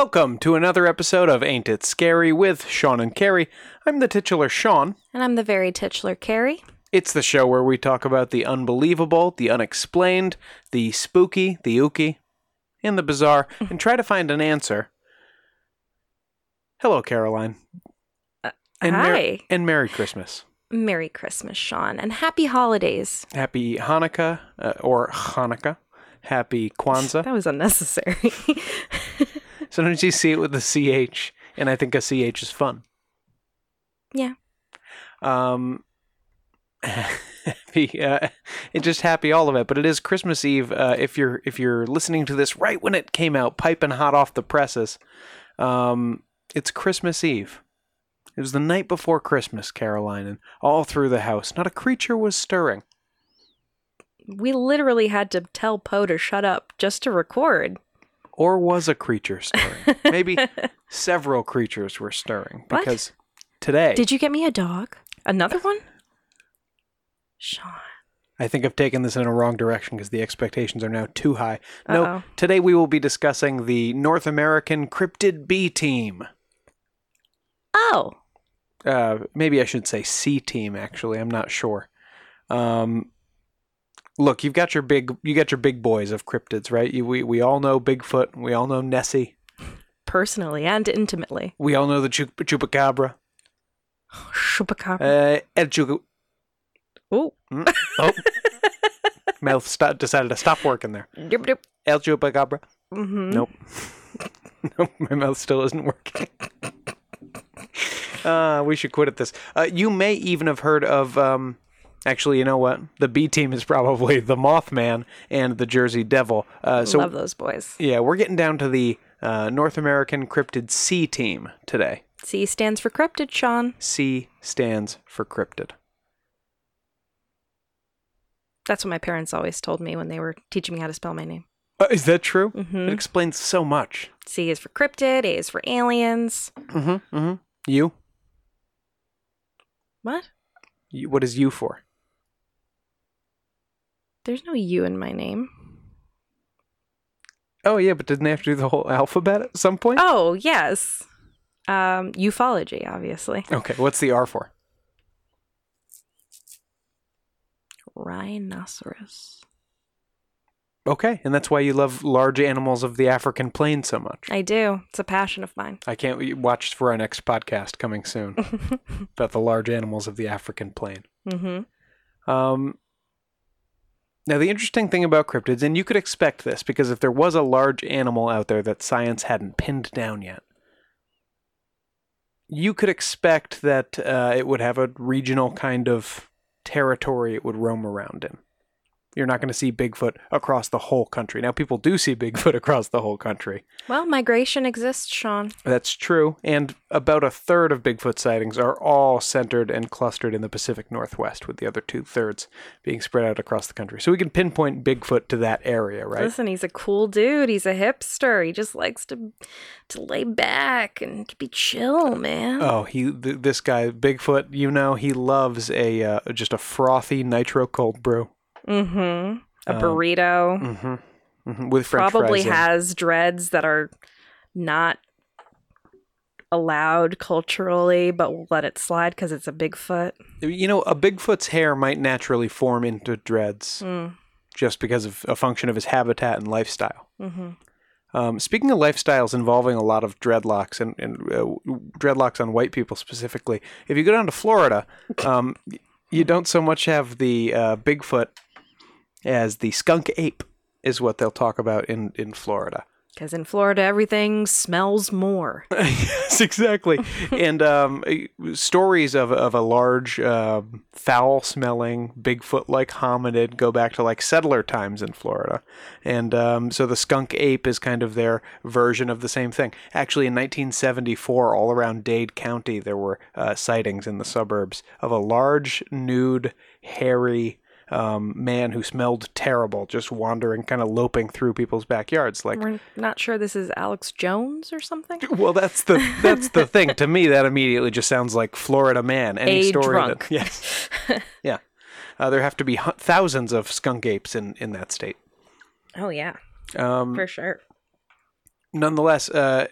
Welcome to another episode of Ain't It Scary with Sean and Carrie. I'm the titular Sean. And I'm the very titular Carrie. It's the show where we talk about the unbelievable, the unexplained, the spooky, the ooky, and the bizarre, and try to find an answer. Hello, Caroline. And Mer- Hi. and Merry Christmas. Merry Christmas, Sean, and happy holidays. Happy Hanukkah, uh, or Hanukkah. Happy Kwanzaa. That was unnecessary. Sometimes you see it with the CH, and I think a CH is fun. yeah. Um, happy, uh, and just happy all of it. But it is Christmas Eve. Uh, if you're if you're listening to this right when it came out, piping hot off the presses, um, it's Christmas Eve. It was the night before Christmas, Caroline, and all through the house, not a creature was stirring. We literally had to tell Poe to shut up just to record. Or was a creature stirring? Maybe several creatures were stirring What? because today Did you get me a dog? Another one? Sean. I think I've taken this in a wrong direction because the expectations are now too high. No, Uh-oh. today we will be discussing the North American Cryptid B Team. Oh. Uh, maybe I should say C Team. Actually, I'm not sure. Um, look, you've got your big, you got your big boys of cryptids, right? You, we we all know Bigfoot. We all know Nessie. Personally and intimately. We all know the Chup- Chupacabra. Chupacabra. Uh, El Chup- Ooh. Mm, oh, mouth st- decided to stop working there. Yep, yep. El Chupacabra. Mm-hmm. Nope. nope, my mouth still isn't working. uh, we should quit at this. Uh, you may even have heard of. Um, actually, you know what? The B team is probably the Mothman and the Jersey Devil. Uh, so Love those boys. yeah, we're getting down to the uh, North American Cryptid C team today. C stands for cryptid, Sean. C stands for cryptid. That's what my parents always told me when they were teaching me how to spell my name. Uh, is that true? Mhm. It explains so much. C is for cryptid, A is for aliens. Mm-hmm. Mm-hmm. You? What? you? What is you for? There's no U in my name. Oh yeah, but didn't they have to do the whole alphabet at some point? Oh, yes. Um, ufology, obviously. Okay, what's the R for? Rhinoceros. Okay, and that's why you love large animals of the African plain so much. I do. It's a passion of mine. I can't wait- watch for our next podcast coming soon about the large animals of the African plain. mm-hmm. Um, now, the interesting thing about cryptids, and you could expect this because if there was a large animal out there that science hadn't pinned down yet, you could expect that uh, it would have a regional kind of territory it would roam around in. You're not going to see Bigfoot across the whole country. Now, people do see Bigfoot across the whole country. Well, migration exists, Sean. That's true. And about a third of Bigfoot sightings are all centered and clustered in the Pacific Northwest, with the other two thirds being spread out across the country. So we can pinpoint Bigfoot to that area, right? Listen, he's a cool dude. He's a hipster. He just likes to to lay back and to be chill, man. Oh, he th- this guy Bigfoot, you know, he loves a uh, just a frothy nitro cold brew. Mm-hmm. A Um, burrito. Mm-hmm. hmm With French Probably has dreads that are not allowed culturally, but we'll let it slide because it's a Bigfoot. You know, a Bigfoot's hair might naturally form into dreads Mm. just because of a function of his habitat and lifestyle. Mm-hmm. Um, speaking of lifestyles involving a lot of dreadlocks and, and uh, dreadlocks on white people specifically, if you go down to Florida, um, you don't so much have the uh, Bigfoot as the skunk ape. is what they'll talk about in in Florida. Because in Florida, everything smells more. yes, exactly. and um, eh, stories of of a large, um foul-smelling, Bigfoot-like hominid go back to like settler times in Florida, and um, so the skunk ape is kind of their version of the same thing. Actually, in 1974, all around Dade County, there were uh, sightings in the suburbs of a large, nude, hairy. Um, man who smelled terrible, just wandering, kind of loping through people's backyards, like We're not sure this is Alex Jones or something. well, that's the that's the thing. To me, that immediately just sounds like Florida man. Any A story drunk. that yes, yeah. Uh, there have to be hu- thousands of skunk apes in in that state. Oh, yeah, Um, for sure. nonetheless, uh,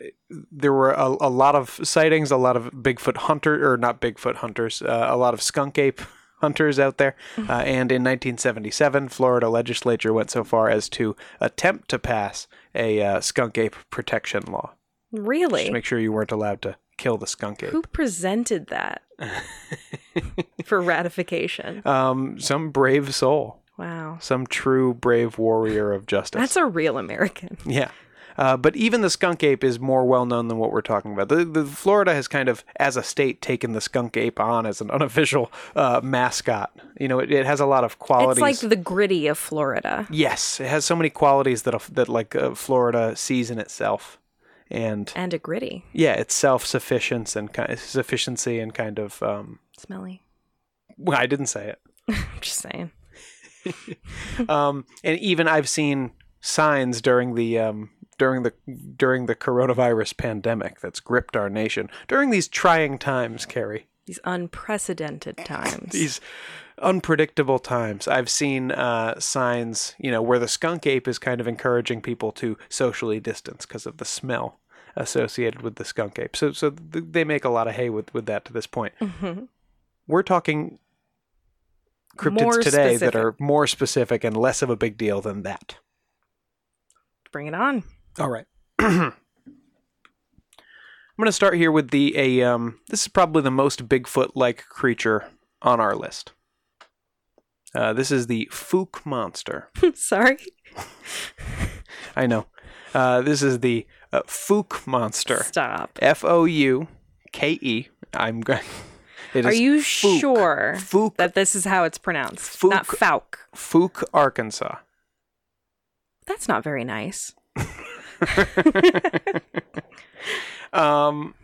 there were a, a lot of sightings, a lot of Bigfoot hunter or not Bigfoot hunters, uh, a lot of skunk ape hunters out there. Uh, and in 1977, Florida legislature went so far as to attempt to pass a uh, skunk ape protection law. Really? Just make sure you weren't allowed to kill the skunk ape. Who presented that for ratification? Um, some brave soul, Wow. some true brave warrior of justice. That's a real American. yeah. Uh, but even the skunk ape is more well known than what we're talking about. The, the Florida has kind of, as a state, taken the skunk ape on as an unofficial uh, mascot. You know, it, it has a lot of qualities. It's like the gritty of Florida. yes, it has so many qualities that that like uh, Florida sees in itself, and And a gritty. yeah, it's self sufficiency and kind sufficiency and kind of. Um, Smelly. well, I didn't say it. I'm just saying. um, and even I've seen signs during the um, during the during the coronavirus pandemic that's gripped our nation during these trying times, Carrie. These unprecedented times. These unpredictable times. I've seen uh, signs, you know, where the skunk ape is kind of encouraging people to socially distance because of the smell associated with the skunk ape. So, so th- they make a lot of hay with, with that to this point. Mhm. We're talking cryptids More today that are more specific and less of a big deal than that. Bring it on. All right. I'm going to start here with the a um this is probably the most Bigfoot-like creature on our list. Uh, this is the Fook monster. Sorry. I know. Uh, this is the uh, Fook monster. Stop. F O U K E. I'm going. Are you Fook. sure Fook that this is how it's pronounced? Fook. Not Fauk. Fook, Arkansas. That's not very nice. Um,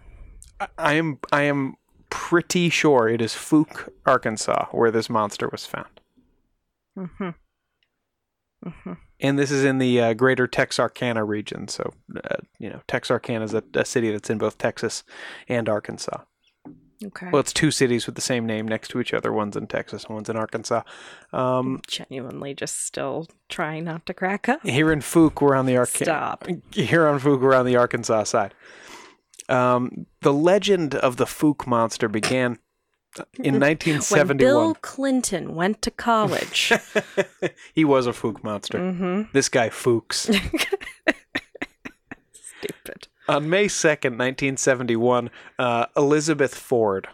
I- I am I am pretty sure it is Fook, Arkansas, where this monster was found. hmm hmm and this is in the uh, greater Texarkana region. So, uh, you know, Texarkana is a, a city that's in both Texas and Arkansas. Okay. Well, it's two cities with the same name next to each other. One's in Texas and one's in Arkansas. Um, Genuinely just still trying not to crack up. here in Fook, we're on the Arkansas. Stop. Here on Fook, we're on the Arkansas side. Um, the legend of the Fook monster began in When 1971. Bill Clinton went to college. he was a Fook monster. hmm This guy Fooks. Stupid. On May 2nd, 1971, uh, Elizabeth Ford,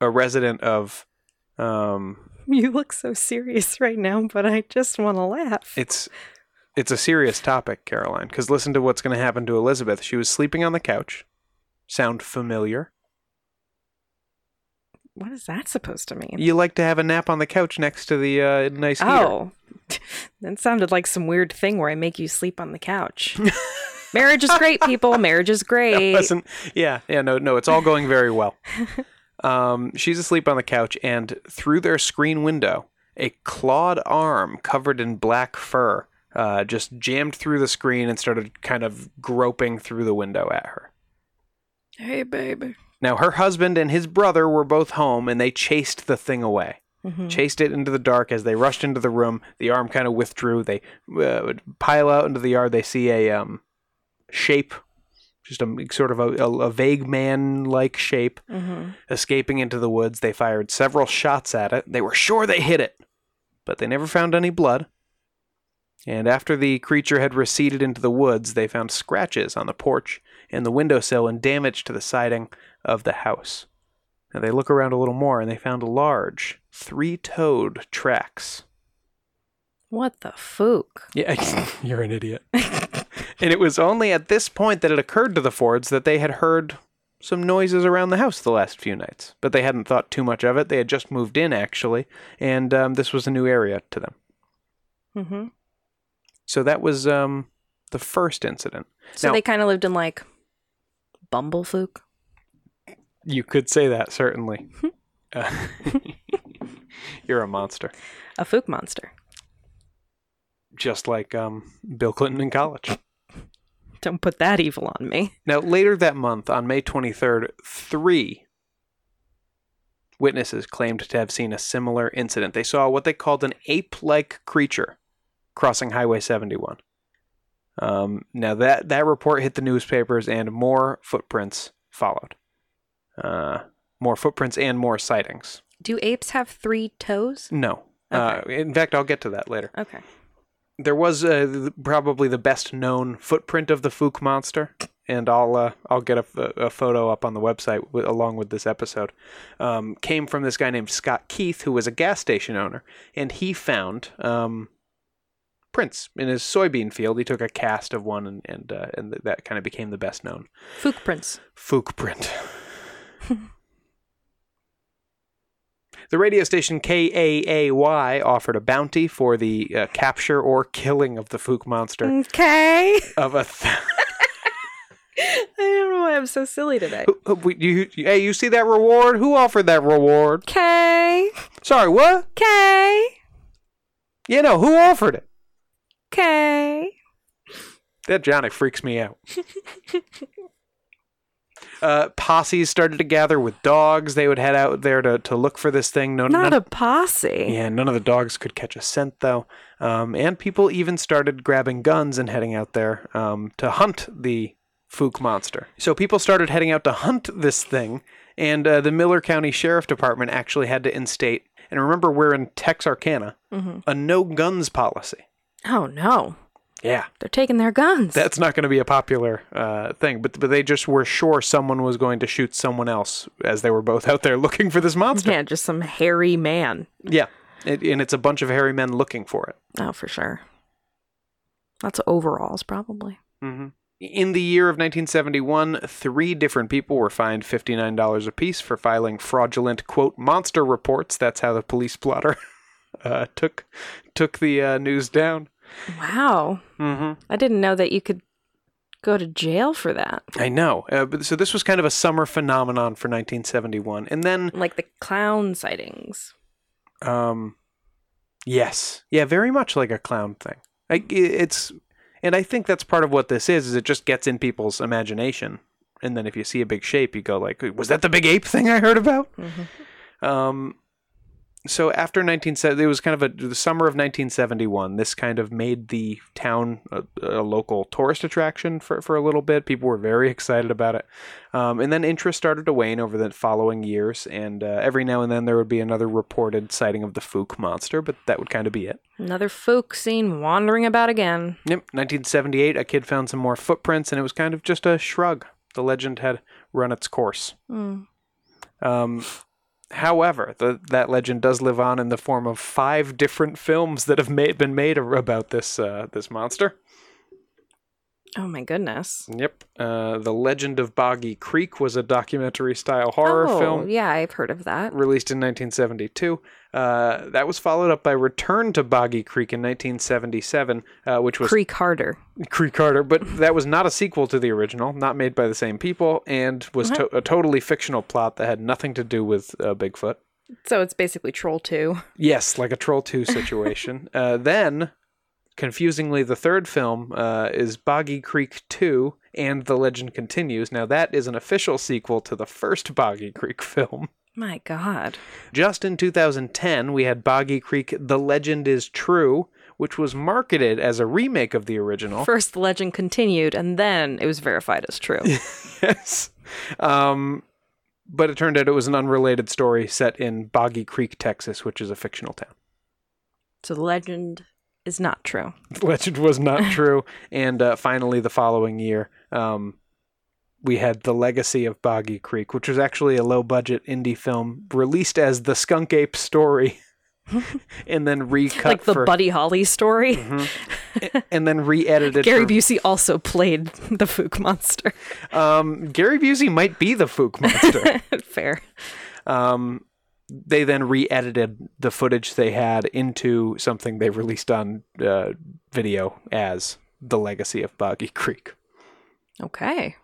a resident of. Um, You look so serious right now, but I just want to laugh. it's it's a serious topic, Caroline, because listen to what's going to happen to Elizabeth. She was sleeping on the couch. Sound familiar? What is that supposed to mean? You like to have a nap on the couch next to the uh, nice heater. Oh, that sounded like some weird thing where I make you sleep on the couch. Marriage is great, people. Marriage is great. wasn't yeah yeah no no it's all going very well um, she's asleep on the couch and through their screen window a clawed arm covered in black fur uh, just jammed through the screen and started kind of groping through the window at her Hey, baby. now her husband and his brother were both home and they chased the thing away Mhm. chased it into the dark as they rushed into the room the arm kind of withdrew they uh, would pile out into the yard they see a um, shape just a sort of a, a, vague man-like shape Mhm. escaping into the woods they fired several shots at it they were sure they hit it but they never found any blood and after the creature had receded into the woods they found scratches on the porch and the windowsill and damage to the siding of the house and they look around a little more and they found large three-toed tracks What the fook? Yeah, you're an idiot. and it was only at this point that it occurred to the Fords that they had heard some noises around the house the last few nights, but they hadn't thought too much of it. They had just moved in, actually, and um, this was a new area to them. Mm-hmm. So that was um, the first incident. So Now- they kind of lived in like Bumblefook. You could say that, certainly. Uh, you're a monster. A fook monster. Just like um, Bill Clinton in college. Don't put that evil on me. Now, later that month, on May 23rd, three witnesses claimed to have seen a similar incident. They saw what they called an ape like creature crossing Highway 71. Um, now, that, that report hit the newspapers, and more footprints followed. Uh, more footprints and more sightings. Do apes have three toes? No. Uh, in fact, I'll get to that later. Okay. There was uh, probably the best known footprint of the Fook monster, and I'll uh, I'll get a, a photo up on the website w- along with this episode. Um, came from this guy named Scott Keith, who was a gas station owner, and he found um, prints in his soybean field. He took a cast of one, and and uh, and th- that kind of became the best known Fook prints. Fook print. The radio station KAAY offered a bounty for the uh, capture or killing of the Fook monster Okay. of a. Th- I don't know why I'm so silly today. You, you- hey, you see that reward? Who offered that reward? Okay. Sorry, what? Okay. You know who offered it? Okay. That Johnny freaks me out. uh, posses started to gather with dogs. They would head out there to, to look for this thing. No, Not none- a posse. Yeah, none of the dogs could catch a scent though, um, and people even started grabbing guns and heading out there um, to hunt the Fook monster. So people started heading out to hunt this thing, and uh, the Miller County Sheriff Department actually had to instate. And remember, we're in Texarkana, Mhm. a no guns policy. Oh no. Yeah, They're taking their guns. that's not going to be a popular uh, thing, but but they just were sure someone was going to shoot someone else as they were both out there looking for this monster. yeah, just some hairy man. Yeah, it, and it's a bunch of hairy men looking for it. Oh, for sure. That's overalls, probably. hmm In the year of 1971, three different people were fined $59 apiece for filing fraudulent, quote, monster reports. That's how the police blotter uh, took took the uh, news down. Wow. Mm-hmm. I didn't know that you could go to jail for that. I know. Uh, but, so this was kind of a summer phenomenon for 1971. And then, Like the clown sightings. um, yes. Yeah, very much like a clown thing. I, it's, and I think that's part of what this is, is it just gets in people's imagination. And then if you see a big shape, you go like, was that the big ape thing I heard about? Um, so after 1970, it was kind of a the summer of 1971. This kind of made the town a, a local tourist attraction for, for a little bit. People were very excited about it, um, and then interest started to wane over the following years. And uh, every now and then there would be another reported sighting of the Fook monster, but that would kind of be it. Another folk seen wandering about again. Yep. 1978, a kid found some more footprints, and it was kind of just a shrug. The legend had run its course. Mm. Um, however, the, that legend does live on in the form of five different films that have been made about this uh, this monster. Oh my goodness. Yep. Uh, the Legend of Boggy Creek was a documentary style horror oh, film yeah, I've heard of that. released in 1972. Uh, that was followed up by Return to Boggy Creek in 1977, uh, which was Creek Harder. Creek Carter, but that was not a sequel to the original, not made by the same people, and was to- a totally fictional plot that had nothing to do with uh, Bigfoot. So it's basically Troll 2. Yes, like a Troll 2 situation. uh, then, confusingly, the third film uh, is Boggy Creek 2 and The Legend Continues. Now, that is an official sequel to the first Boggy Creek film. My God. Just in 2010, we had Boggy Creek The Legend is True, which was marketed as a remake of the original. First, the legend continued, and then it was verified as true. yes. Um, but it turned out it was an unrelated story set in Boggy Creek, Texas, which is a fictional town. so the legend is not true. The legend was not true. and uh, finally, the following year, um, we had The Legacy of Boggy Creek, which was actually a low budget indie film released as The Skunk Ape Story and then recut like the for, Buddy Holly story. and then re-edited. Gary for- Busey also played the Fook monster. um, Gary Busey might be the Fook monster. Fair. um, they then re-edited the footage they had into something they released on uh, video as the legacy of Boggy Creek. Okay.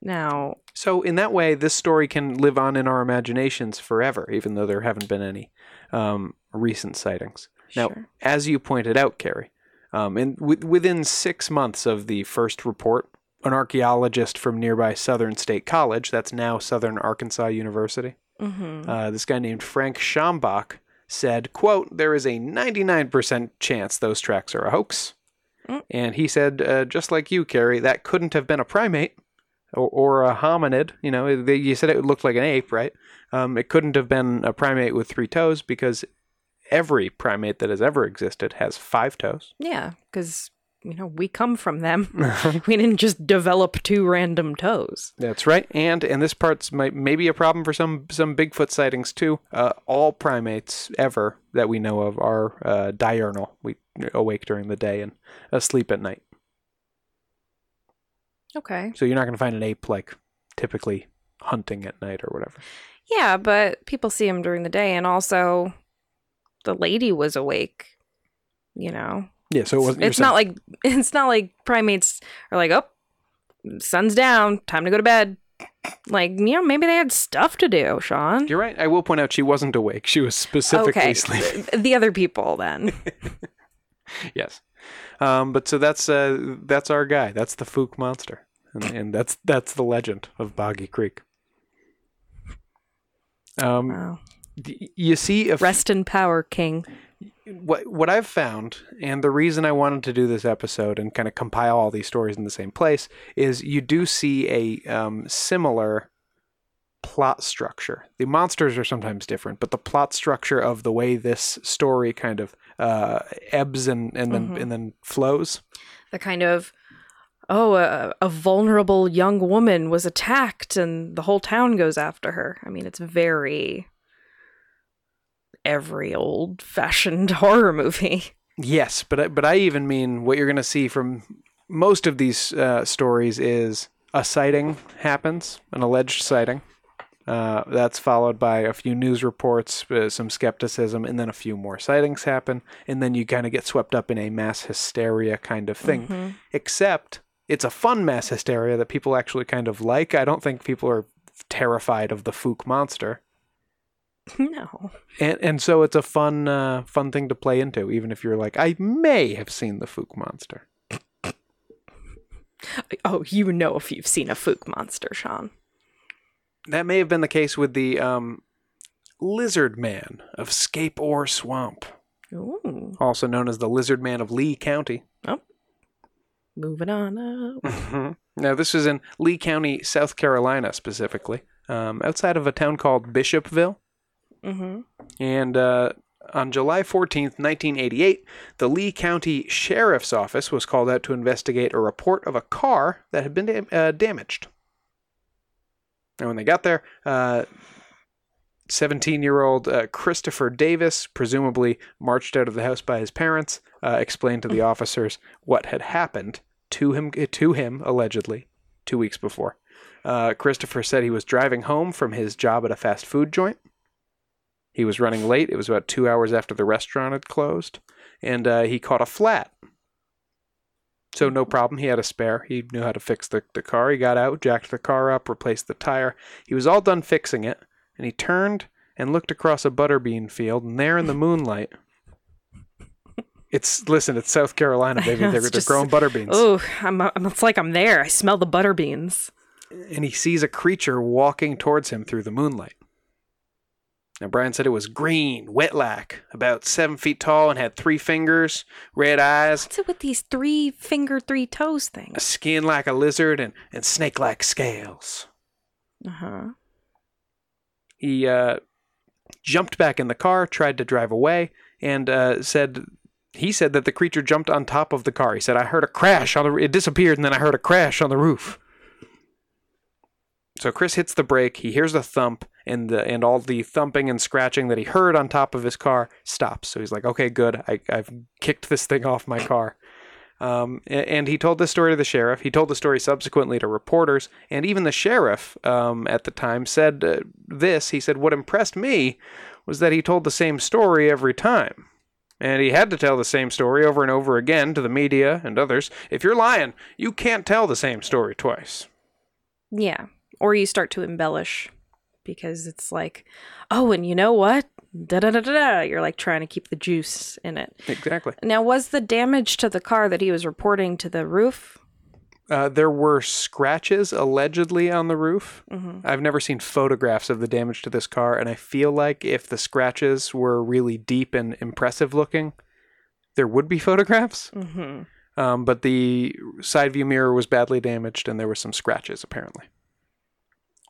Now, So in that way, this story can live on in our imaginations forever, even though there haven't been any um, recent sightings. Now, Sure. as you pointed out, Carrie, um, in, w- within six months of the first report, an archaeologist from nearby Southern State College, that's now Southern Arkansas University, mhm. uh, this guy named Frank Schambach said, quote, there is a 99% chance those tracks are a hoax. Mm. And he said, uh, just like you, Carrie, that couldn't have been a primate or, or a hominid. You know, they, you said it looked like an ape, right? Um, it couldn't have been a primate with three toes because every primate that has ever existed has five toes. yeah, because you know we come from them. we didn't just develop two random toes. That's right, and and this part's might maybe a problem for some some Bigfoot sightings too. Uh, all primates ever that we know of are uh, diurnal. We awake during the day and asleep at night. Okay. So you're not going to find an ape like typically hunting at night or whatever. Yeah, but people see him during the day, and also the lady was awake. You know, Yeah, so it wasn't. it's not like it's not like primates are like, oh, sun's down, time to go to bed. Like you know, maybe they had stuff to do. Sean. You're right. I will point out she wasn't awake. She was specifically okay, sleeping. the other people then. yes. Um, but so that's uh, that's our guy. That's the Fook monster, and, and that's that's the legend of Boggy Creek. Um, wow. you see, a f- Rest in power, King. What what I've found, and the reason I wanted to do this episode and kind of compile all these stories in the same place is you do see a um, similar plot structure. The monsters are sometimes different, but the plot structure of the way this story kind of uh, ebbs and and then Mhm. and then flows. The kind of oh, a, a vulnerable young woman was attacked, and the whole town goes after her. I mean, it's very every old-fashioned horror movie. Yes, but I, but I even mean what you're going to see from most of these uh, stories is a sighting happens, an alleged sighting. Uh, that's followed by a few news reports, uh, some skepticism, and then a few more sightings happen, and then you kind of get swept up in a mass hysteria kind of thing. Mhm. Except it's a fun mass hysteria that people actually kind of like. I don't think people are terrified of the Fook monster. No. And and so it's a fun uh, fun thing to play into, even if you're like, I may have seen the Fook monster. Oh, you know if you've seen a Fook monster, Sean. That may have been the case with the um, Lizard Man of Scape Ore Swamp, Ooh. also known as the Lizard Man of Lee County. Moving on up. Now, this is in Lee County, South Carolina, specifically, um, outside of a town called Bishopville. Mm-hmm. And uh, on July 14th, 1988, the Lee County Sheriff's Office was called out to investigate a report of a car that had been dam- uh, damaged. And when they got there, 17 year old uh, Christopher Davis, presumably marched out of the house by his parents, uh, explained to the officers what had happened to him, to him allegedly, two weeks before. Uh, Christopher said he was driving home from his job at a fast food joint. He was running late. It was about two hours after the restaurant had closed, and uh, he caught a flat. So no problem. He had a spare. He knew how to fix the, the car. He got out, jacked the car up, replaced the tire. He was all done fixing it, and he turned and looked across a butterbean field, and there in the moonlight, it's listen, it's South Carolina, baby. They're, it's they're growing butterbeans. Oh, it's like I'm there. I smell the butter beans. and he sees a creature walking towards him through the moonlight. Now, Brian said it was green, wet like, about seven feet tall, and had three fingers, red eyes, What's it with these three finger, three toes things? a skin like a lizard, and, and snake like scales. Uh huh. He uh, jumped back in the car, tried to drive away, and uh, said. He said that the creature jumped on top of the car. He said, "I heard a crash on the. It disappeared, and then I heard a crash on the roof." So Chris hits the brake. He hears a thump, and the and all the thumping and scratching that he heard on top of his car stops. So he's like, "Okay, good. I, I've kicked this thing off my car." Um, and he told this story to the sheriff. He told the story subsequently to reporters, and even the sheriff um, at the time said uh, this. He said, "What impressed me was that he told the same story every time." And he had to tell the same story over and over again to the media and others. If you're lying, you can't tell the same story twice. Yeah. Or you start to embellish because it's like, oh, and you know what? Da da da da da. You're like trying to keep the juice in it. Exactly. Now, was the damage to the car that he was reporting to the roof? Uh, there were scratches allegedly on the roof. Mm-hmm. I've never seen photographs of the damage to this car, and I feel like if the scratches were really deep and impressive looking, there would be photographs. Mm-hmm. Um, but the side view mirror was badly damaged, and there were some scratches apparently.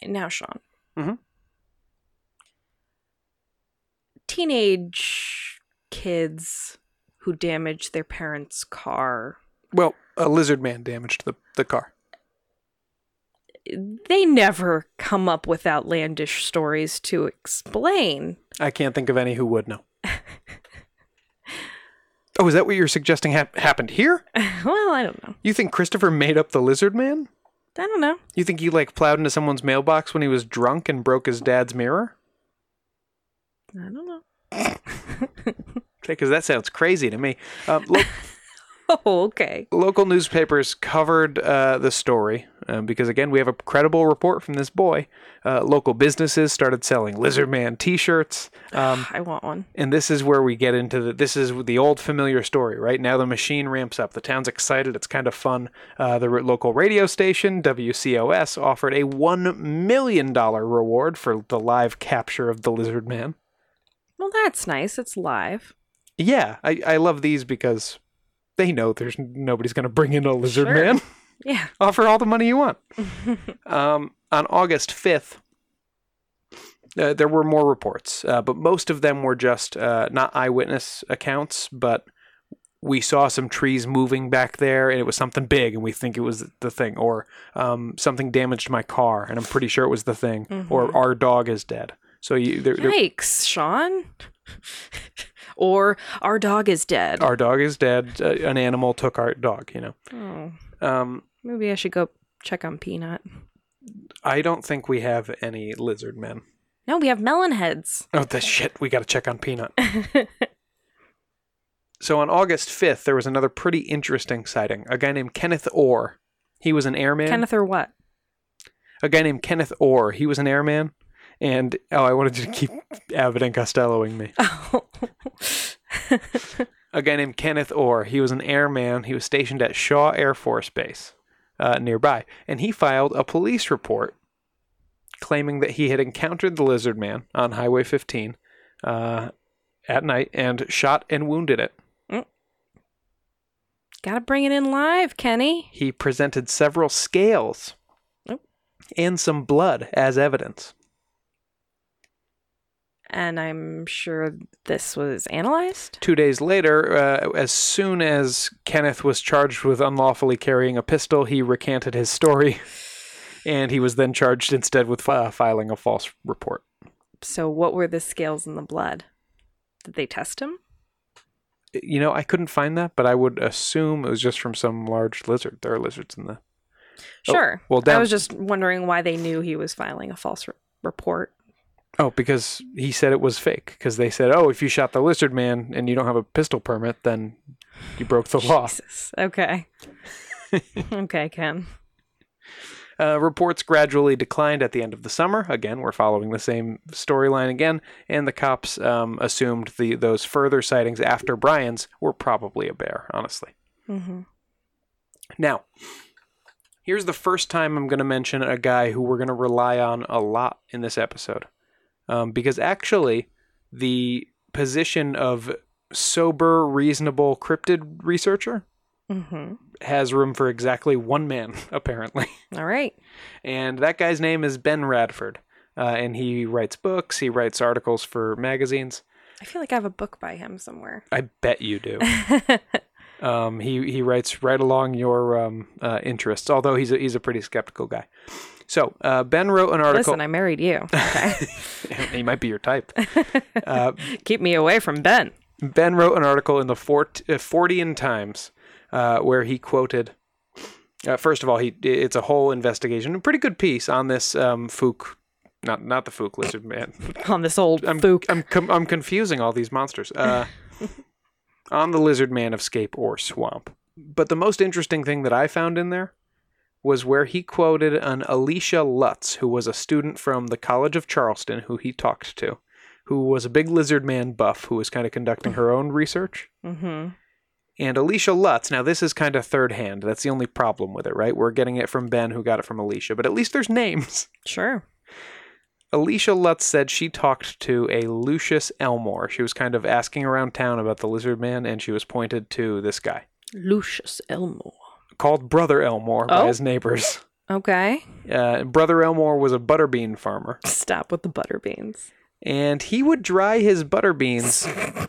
Now, Sean. Mhm. Teenage kids who damage their parents' car, Well, a lizard man damaged the, the car. they never come up with outlandish stories to explain. I can't think of any who would know. oh, is that what you're suggesting hap- happened here? well, I don't know. You think Christopher made up the lizard man? I don't know. You think he like plowed into someone's mailbox when he was drunk and broke his dad's mirror? I don't know. Because that sounds crazy to me. Um, lo- Oh, okay. local newspapers covered uh, the story uh, because, again, we have a credible report from this boy. Uh, local businesses started selling Lizard Man T-shirts, um, I want one. and this is where we get into the. This is the old familiar story, right? Now the machine ramps up. The town's excited. It's kind of fun. Uh, the r- local radio station WCOS offered a one million dollar reward for the live capture of the Lizard Man. Well, that's nice. It's live. Yeah, I, I love these because they know there's nobody's going to bring in a lizard Sure. man. Yeah. Offer all the money you want. um, on August 5th, uh, there were more reports, uh, but most of them were just uh, not eyewitness accounts, but we saw some trees moving back there and it was something big and we think it was the thing, or um, something damaged my car and I'm pretty sure it was the thing, or our dog is dead. So you, there, there- Yikes, Sean. or our dog is dead. our dog is dead. Uh, an animal took our dog, you know. oh, Um, maybe I should go check on Peanut. I don't think we have any lizard men. No, we have melon heads. Oh, the shit. We got to check on Peanut. so on August 5th, there was another pretty interesting sighting. A guy named Kenneth Orr. He was an airman. Kenneth or what? A guy named Kenneth Orr. He was an airman. And, oh, I wanted you to keep Abbott and Costelloing me. Oh. A guy named Kenneth Orr. He was an airman. He was stationed at Shaw Air Force Base uh, nearby. And he filed a police report claiming that he had encountered the lizard man on Highway 15 uh, at night and shot and wounded it. Gotta bring it in live, Kenny. He presented several scales and some blood as evidence. And I'm sure this was analyzed. Two days later, uh, as soon as Kenneth was charged with unlawfully carrying a pistol, he recanted his story, and he was then charged instead with uh, filing a false report. So, what were the scales in the blood? Did they test him? You know, I couldn't find that, but I would assume it was just from some large lizard. There are lizards in the. Oh, Sure. well, I was just wondering why they knew he was filing a false re- report. Oh, because he said it was fake. Because they said, oh, if you shot the lizard man and you don't have a pistol permit, then you broke the law. Jesus. Okay. okay, Ken. Uh, reports gradually declined at the end of the summer. Again, we're following the same storyline again, and the cops um, assumed the those further sightings after Brian's were probably a bear. Honestly, hmm now here's the first time I'm going to mention a guy who we're going to rely on a lot in this episode, um, because actually the position of sober, reasonable cryptid researcher hmm has room for exactly one man, apparently. All right. And that guy's name is Ben Radford. Uh, and he writes books, he writes articles for magazines. I feel like I have a book by him somewhere. I bet you do. Um, he he writes right along your um, uh, interests, although he's a, he's a pretty skeptical guy. So uh, Ben wrote an article. Listen, I married you. Okay. he might be your type. Uh, Keep me away from Ben. Ben wrote an article in the Fort, uh, Fortean Times uh, where he quoted. Uh, first of all, he it's a whole investigation, a pretty good piece on this um, Fook, not not the Fook lizard man. On this old I'm fook. I'm com- I'm confusing all these monsters. Uh, on the lizard man of Scape Ore Swamp. But the most interesting thing that I found in there was where he quoted an Alicia Lutz, who was a student from the College of Charleston, who he talked to, who was a big lizard man buff who was kind of conducting her own research. mm-hmm. And Alicia Lutz, now this is kind of third hand. That's the only problem with it, right? We're getting it from Ben, who got it from Alicia, but at least there's names. Sure. Alicia Lutz said she talked to a Lucius Elmore. She was kind of asking around town about the lizard man, and she was pointed to this guy Lucius Elmore. called Brother Elmore by Oh. his neighbors. Okay. Uh, Brother Elmore was a butterbean farmer, Stop with the butterbeans. and he would dry his butterbeans.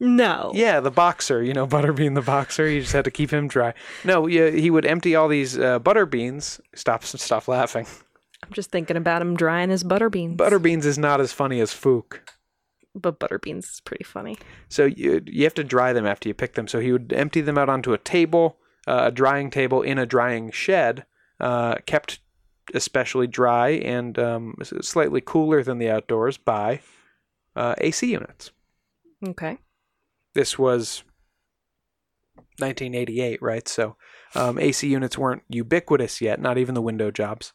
No. Yeah, the boxer, you know, Butterbean the boxer. You just had to keep him dry. No, yeah, he would empty all these uh, butterbeans. Stop, stop laughing. I'm just thinking about him drying his butter beans. Butterbeans is not as funny as Fook. But butter beans is pretty funny. So you you have to dry them after you pick them. So he would empty them out onto a table, uh, a drying table in a drying shed, uh, kept especially dry and um, slightly cooler than the outdoors by uh, AC units. Okay. This was 1988, right? So um, AC units weren't ubiquitous yet, not even the window jobs.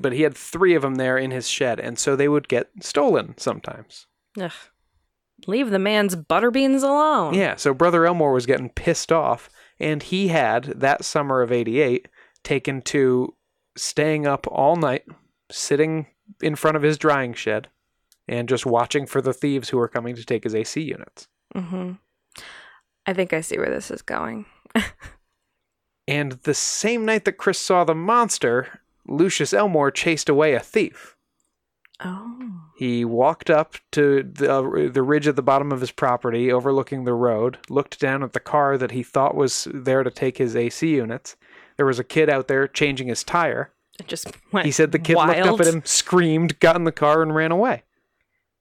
But he had three of them there in his shed, and so they would get stolen sometimes. Ugh. Leave the man's butter beans alone. Yeah, so Brother Elmore was getting pissed off, and he had, that summer of 88, taken to staying up all night, sitting in front of his drying shed, and just watching for the thieves who were coming to take his AC units. Mm-hmm. I think I see where this is going. And the same night that Chris saw the monster, Lucius Elmore chased away a thief. Oh. He walked up to the, uh, the ridge at the bottom of his property, overlooking the road, looked down at the car that he thought was there to take his AC units. There was a kid out there changing his tire. It just went He said the kid wild. looked up at him, screamed, got in the car, and ran away.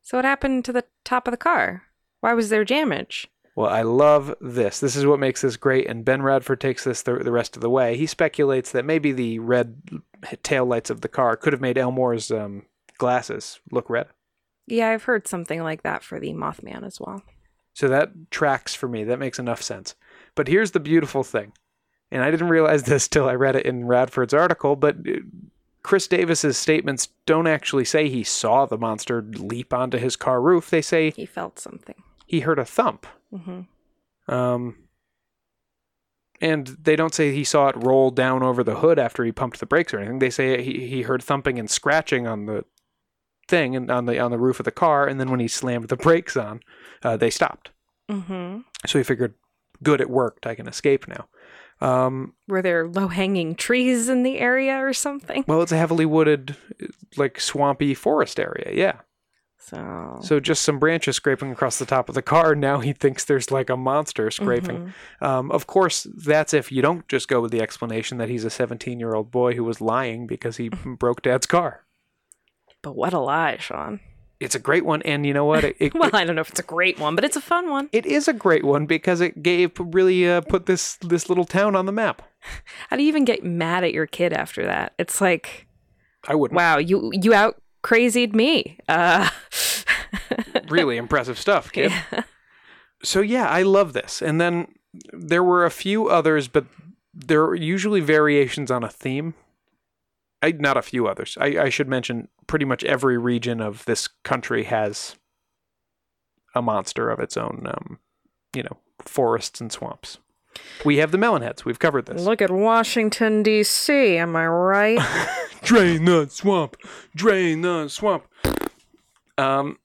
So what happened to the top of the car? Why was there damage? Well, I love this. This is what makes this great, and Ben Radford takes this the, the rest of the way. He speculates that maybe the red tail lights of the car could have made Elmore's um, glasses look red. Yeah, I've heard something like that for the Mothman as well. So that tracks for me. That makes enough sense. But here's the beautiful thing. And I didn't realize this till I read it in Radford's article, but uh, Chris Davis's statements don't actually say he saw the monster leap onto his car roof. They say He felt something. he heard a thump. Mm-hmm. Um, and they don't say he saw it roll down over the hood after he pumped the brakes or anything. They say he, he heard thumping and scratching on the thing and on the on the roof of the car, and then when he slammed the brakes on, uh, they stopped. Mm-hmm. So he figured, good, it worked. I can escape now. Um, Were there low hanging trees in the area or something? well, it's a heavily wooded, like swampy forest area. Yeah. So, So just some branches scraping across the top of the car. Now he thinks there's like a monster scraping. Um, of course, that's if you don't just go with the explanation that he's a 17 year old boy who was lying because he broke dad's car. but what a lie, Sean. It's a great one, and you know what? It, it, Well, I don't know if it's a great one, but it's a fun one. it is a great one because it gave really uh, put this this little town on the map. How do you even get mad at your kid after that? It's like, I wouldn't. wow, you you out crazied me. Uh, really impressive stuff, kid. So yeah, I love this. And then there were a few others, but there are usually variations on a theme. I, not a few others. I, I should mention pretty much every region of this country has a monster of its own. Um, you know, forests and swamps. We have the melonheads. We've covered this. Look at Washington D.C. Am I right? Drain the swamp. Drain the swamp. Um,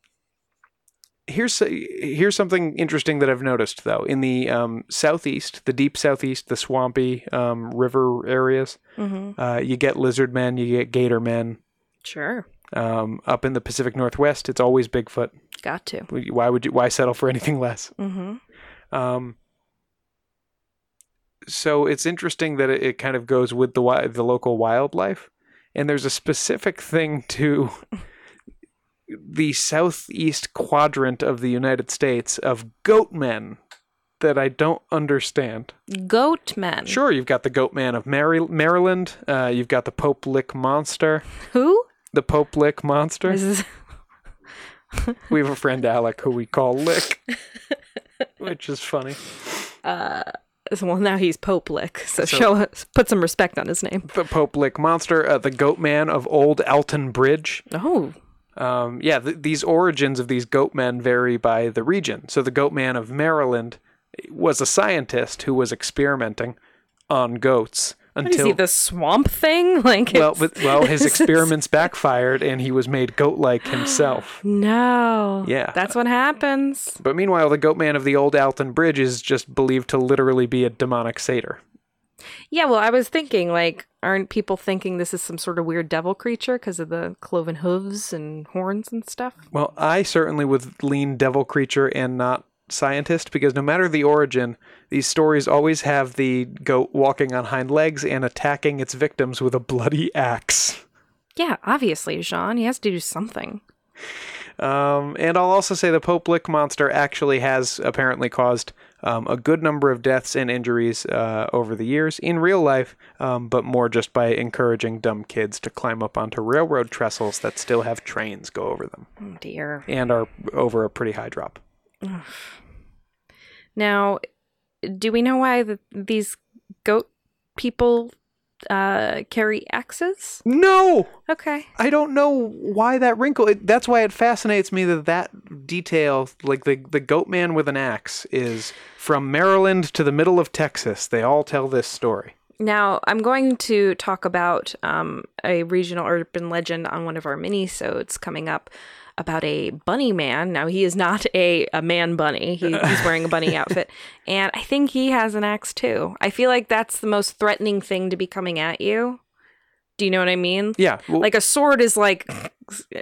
here's here's something interesting that I've noticed though. In the um, southeast, the deep southeast, the swampy um, river areas, mm-hmm. uh, you get lizard men, you get gator men. Sure, Um, up in the Pacific Northwest, it's always Bigfoot. got to. Why would you? Why settle for anything less? Mm-hmm. Um, so it's interesting that it, it kind of goes with the the local wildlife, and there's a specific thing to the southeast quadrant of the United States of goat men that I don't understand. Goat men. Sure, you've got the goat man of Mary- Maryland. Uh, you've got the Pope Lick monster. Who? The Pope Lick monster. This is We have a friend Alec who we call Lick, which is funny. well now he's Pope Lick, so, So- show us put some respect on his name. The Pope Lick monster, uh, the goat man of Old Alton Bridge. Oh. Um, yeah, th- these origins of these goat men vary by the region. So the goat man of Maryland was a scientist who was experimenting on goats until he, the swamp thing? Like well, with, well, his experiments backfired and he was made goat-like himself. No. Yeah. That's what happens. But meanwhile, the goat man of the Old Alton Bridge is just believed to literally be a demonic satyr. Yeah, well, I was thinking, like, aren't people thinking this is some sort of weird devil creature because of the cloven hooves and horns and stuff? Well, I certainly would lean devil creature and not scientist because no matter the origin, these stories always have the goat walking on hind legs and attacking its victims with a bloody axe. Yeah, obviously, Jean. He has to do something. Um, and I'll also say the Pope Lick monster actually has apparently caused um, a good number of deaths and injuries uh, over the years in real life, um, but more just by encouraging dumb kids to climb up onto railroad trestles that still have trains go over them Oh, dear. and are over a pretty high drop. Now, do we know why the, these goat people uh, carry axes? No! Okay. I don't know why that wrinkle. It, that's why it fascinates me that that detail, like the the goat man with an axe, is from Maryland to the middle of Texas. They all tell this story. Now, I'm going to talk about um, a regional urban legend on one of our mini-sodes coming up about a bunny man. Now, he is not a, a man bunny. He, he's wearing a bunny outfit. And I think he has an axe too. I feel like that's the most threatening thing to be coming at you. Do you know what I mean? Yeah, well, Like a sword is like,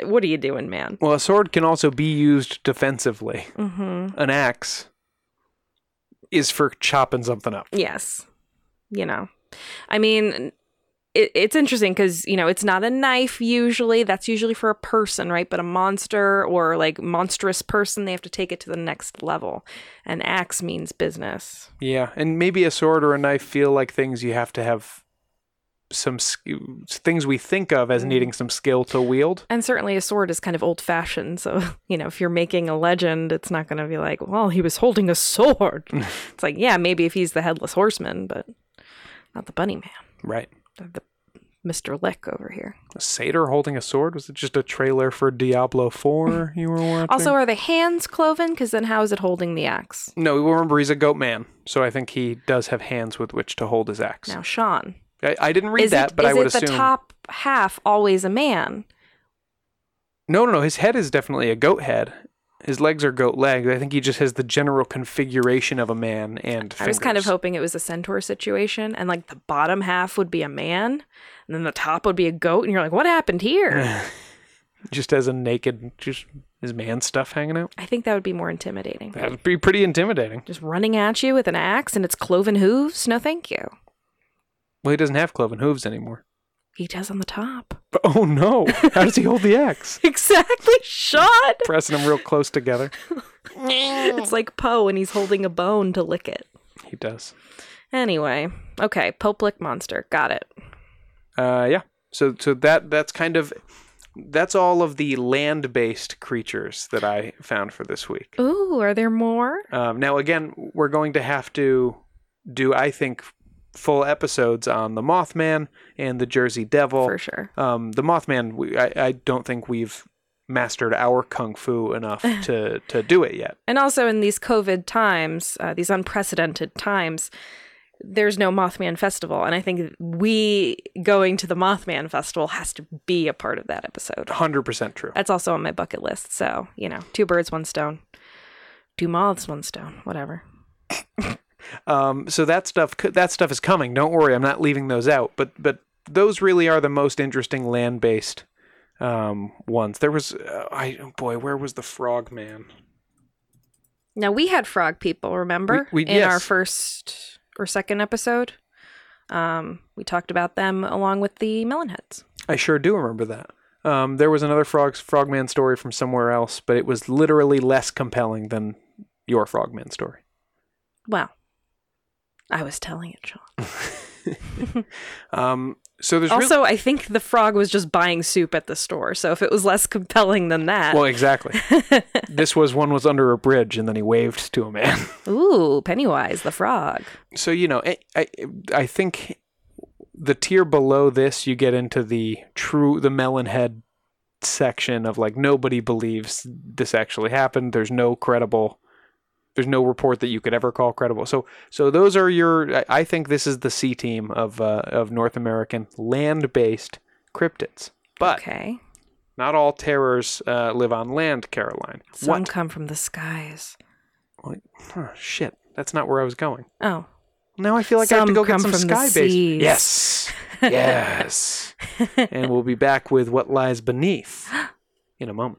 what are you doing, man? well, a sword can also be used defensively. Mm-hmm. An axe is for chopping something up. Yes. You know, I mean, it, it's interesting because, you know, it's not a knife usually. That's usually for a person, right? But a monster or like monstrous person, they have to take it to the next level. An axe means business. Yeah, and maybe a sword or a knife feel like things you have to have some sk- things we think of as mm-hmm. needing some skill to wield. And certainly a sword is kind of old fashioned. So, you know, if you're making a legend, it's not going to be like, well, he was holding a sword. it's like, yeah, maybe if he's the headless horseman, but not the bunny man, Right. the Mr. Lick over here. A satyr holding a sword? Was it just a trailer for Diablo 4 you were watching? Also, are the hands cloven? Because then how is it holding the axe? no, remember he's a goat man, so I think he does have hands with which to hold his axe. Now, Sean, I, I didn't read that, it, but I would it the assume. top half always a man? No, no, no. His head is definitely a goat head. His legs are goat legs. I think he just has the general configuration of a man and. I was kind of hoping it was a centaur situation, and like the bottom half would be a man, and then the top would be a goat, and you're like, what happened here? just has a naked, just his man stuff hanging out. I think that would be more intimidating. That would be pretty intimidating. Just running at you with an axe and its cloven hooves? No, thank you. Well, he doesn't have cloven hooves anymore. He does on the top. Oh no! How does he hold the axe? Exactly, Sean. Pressing them real close together. It's like Poe, and he's holding a bone to lick it. He does. Anyway, okay, Pope Lick monster, got it. Uh, yeah. So, so that that's kind of that's all of the land-based creatures that I found for this week. Ooh, are there more? Um, now, again, we're going to have to do, I think, full episodes on the Mothman and the Jersey Devil. For sure. Um, the Mothman, we, I, I don't think we've mastered our kung fu enough to to do it yet. And also in these COVID times, uh, these unprecedented times, there's no Mothman Festival. And I think we going to the Mothman Festival has to be a part of that episode. Hundred percent true. That's also on my bucket list. So, you know, two birds, one stone. Two moths, one stone. Whatever. Um, so that stuff that stuff is coming. Don't worry, I'm not leaving those out. But but those really are the most interesting land-based um, ones. There was, uh, I boy, where was the Frog Man? Now, we had frog people, remember? We- we- In our first or second episode. Um, we talked about them along with the Melonheads. I sure do remember that. Um, there was another frog frogman story from somewhere else, but it was literally less compelling than your frogman story. Well, I was telling it, Sean. Um, so there's really- Also, I think the frog was just buying soup at the store. So if it was less compelling than that, well, exactly. this was one was under a bridge, and then he waved to a man. ooh, Pennywise the frog. so you know, I, I I think the tier below this, you get into the true the melon head section of like nobody believes this actually happened. There's no credible. There's no report that you could ever call credible. So, so those are your. I- think this is the C team of uh, of North American land-based cryptids. But Okay, not all terrors uh, live on land, Caroline. some What? come from the skies. Oh, shit, that's not where I was going. Oh, Now I feel like I have to Some go get some sky base. seas. Yes. Yes. and we'll be back with what lies beneath in a moment.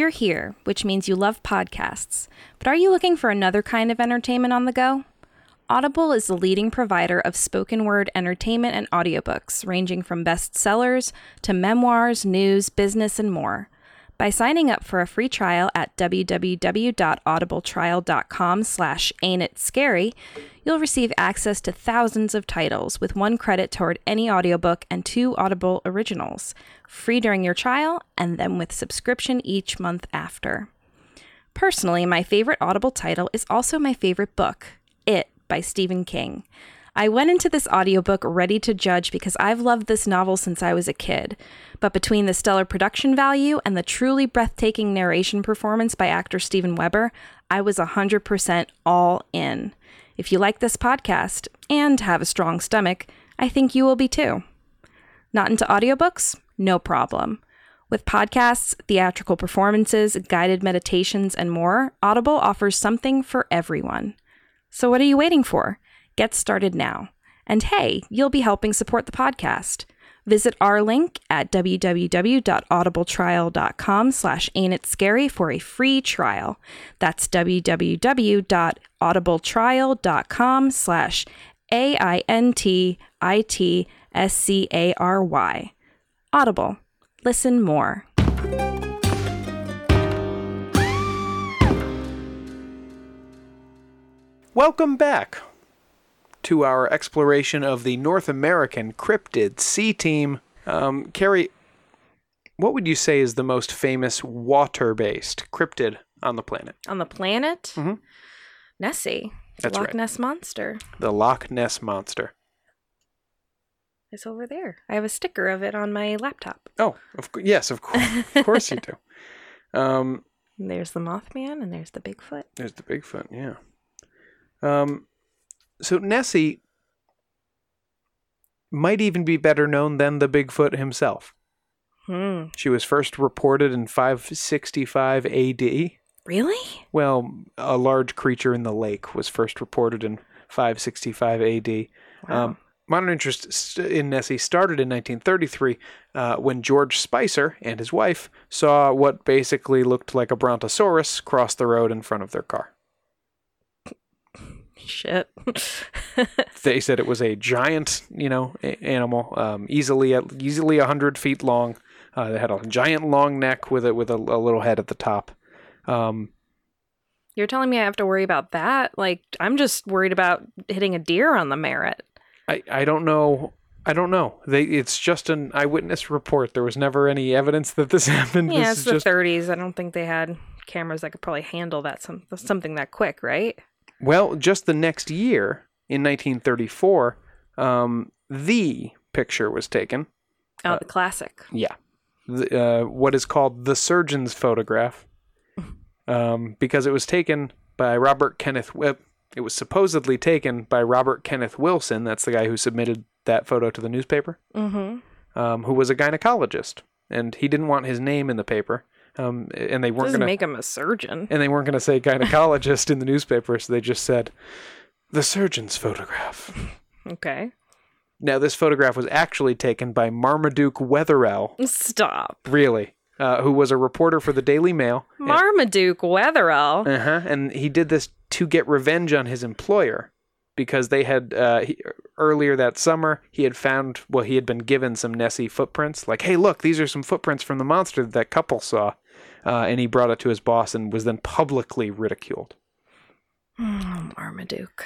You're here, which means you love podcasts. But are you looking for another kind of entertainment on the go? Audible is the leading provider of spoken word entertainment and audiobooks, ranging from bestsellers to memoirs, news, business, and more. By signing up for a free trial at www.audibletrial.com slash ain't it scary, you'll receive access to thousands of titles with one credit toward any audiobook and two Audible originals, free during your trial and then with subscription each month after. Personally, my favorite Audible title is also my favorite book, It by Stephen King. I went into this audiobook ready to judge because I've loved this novel since I was a kid. But between the stellar production value and the truly breathtaking narration performance by actor Steven Weber, I was 100% all in. If you like this podcast and have a strong stomach, I think you will be too. Not into audiobooks? No problem. With podcasts, theatrical performances, guided meditations, and more, Audible offers something for everyone. So what are you waiting for? Get started now. And hey, you'll be helping support the podcast. Visit our link at www.audibletrial.com slash ain't it scary for a free trial. That's www.audibletrial.com slash A-I-N-T-I-T-S-C-A-R-Y. Audible. Listen more. Welcome back to our exploration of the North American cryptid C team. Um, Carrie, what would you say is the most famous water-based cryptid on the planet? On the planet? Mhm. Nessie. That's Loch right. Ness Monster. The Loch Ness monster. It's over there. I have a sticker of it on my laptop. Oh, of yes, of course, of course you do. Um, there's the Mothman and there's the Bigfoot. there's the Bigfoot, yeah. Um, so Nessie might even be better known than the Bigfoot himself. Hmm. She was first reported in 565 AD. Really? Well, a large creature in the lake was first reported in 565 AD. Wow. Um, modern interest in Nessie started in 1933 uh, when George Spicer and his wife saw what basically looked like a brontosaurus cross the road in front of their car. Shit. They said it was a giant, you know, a- animal, um, easily easily 100 feet long. Uh, it had a giant long neck with it with a, a little head at the top. Um, You're telling me I have to worry about that? Like, I'm just worried about hitting a deer on the merit. I, I don't know. I don't know. They it's just an eyewitness report. There was never any evidence that this happened. Yeah, this it's the just 30s. I don't think they had cameras that could probably handle that some something that quick, right? Well, just the next year in 1934, um, the picture was taken. Oh, Uh, the classic. Yeah, the, uh, what is called the surgeon's photograph. um, because it was taken by Robert Kenneth. Whip. It was supposedly taken by Robert Kenneth Wilson. That's the guy who submitted that photo to the newspaper. Mm-hmm. Um, who was a gynecologist, and he didn't want his name in the paper. Um, and they weren't going to make him a surgeon. and they weren't going to say gynecologist in the newspaper, so they just said the surgeon's photograph. Okay. Now, this photograph was actually taken by Marmaduke Wetherell, Stop. really, uh, who was a reporter for the Daily Mail. Marmaduke Wetherell. Uh huh. And he did this to get revenge on his employer because they had uh, he, earlier that summer he had found well he had been given some Nessie footprints. Like, hey, look, these are some footprints from the monster that, that couple saw. Uh, and he brought it to his boss and was then publicly ridiculed. Oh, Marmaduke.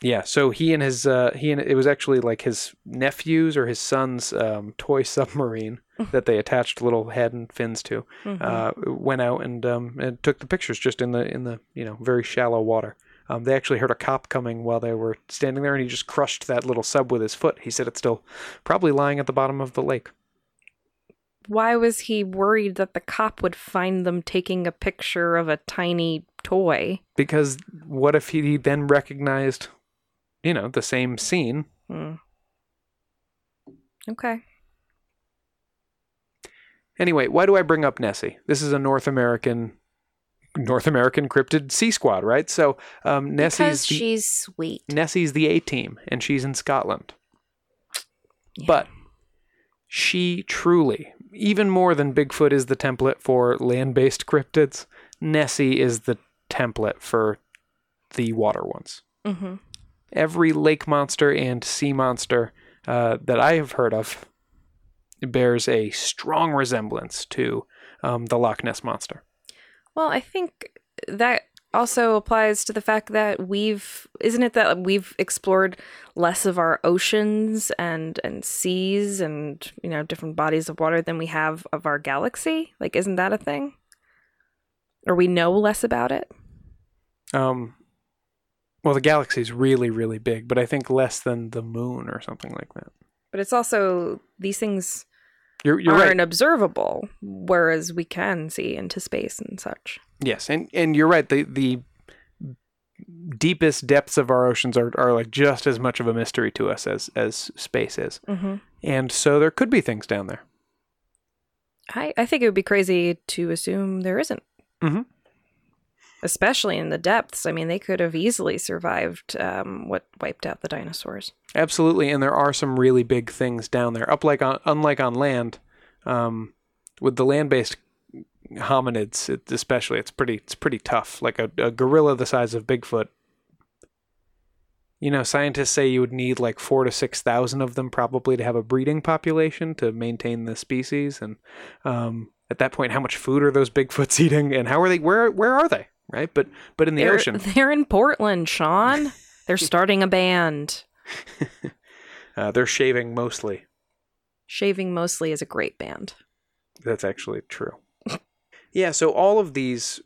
Yeah, so he and his uh, he and it was actually like his nephews or his son's um, toy submarine that they attached little head and fins to. Uh, went out and um, and took the pictures just in the in the you know very shallow water. Um, they actually heard a cop coming while they were standing there, and he just crushed that little sub with his foot. He said it's still probably lying at the bottom of the lake. Why was he worried that the cop would find them taking a picture of a tiny toy? Because what if he then recognized, you know, the same scene Hmm. Okay. Anyway, why do I bring up Nessie? This is a North American North American cryptid sea squad, right? So um, Nessie's because the, she's sweet. Nessie's the A team, and she's in Scotland. But she truly, even more than Bigfoot is the template for land-based cryptids, Nessie is the template for the water ones. Mm-hmm. Every lake monster and sea monster uh, that I have heard of bears a strong resemblance to um, the Loch Ness monster. Well, I think that also applies to the fact that we've isn't it that we've explored less of our oceans and and seas and you know different bodies of water than we have of our galaxy? Like isn't that a thing? Or we know less about it? Um, well, the galaxy is really, really big, but I think less than the moon or something like that. But it's also these things You're, you're aren't right. observable, whereas we can see into space and such. Yes, and and you're right. The the deepest depths of our oceans are, are like just as much of a mystery to us as as space is, Mm-hmm. and so there could be things down there. I, I think it would be crazy to assume there isn't. Mhm. Especially in the depths. I mean, they could have easily survived um, what wiped out the dinosaurs. Absolutely, and there are some really big things down there. Up like on, unlike on land, um, with the land-based hominids, it, especially, it's pretty it's pretty tough. Like a, a gorilla the size of Bigfoot. You know, scientists say you would need like four to six thousand of them probably to have a breeding population to maintain the species. And um, at that point, how much food are those Bigfoots eating, and how are they? Where where are they? Right, but but in the they're, ocean, They're in Portland, Sean. They're starting a band. uh, they're shaving mostly. Shaving Mostly is a great band. That's actually true. yeah, so all of these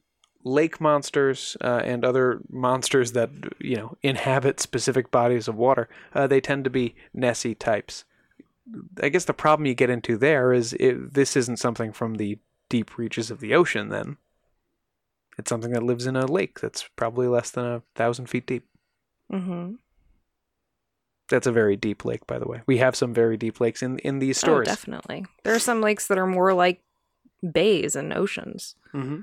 lake monsters uh, and other monsters that you know inhabit specific bodies of water, uh, they tend to be Nessie types. I guess the problem you get into there is it, this isn't something from the deep reaches of the ocean. Then it's something that lives in a lake that's probably less than a thousand feet deep. Mm-hmm. That's a very deep lake, by the way. We have some very deep lakes in in these stories. Oh, stories. definitely. There are some lakes that are more like bays and oceans. Mm-hmm.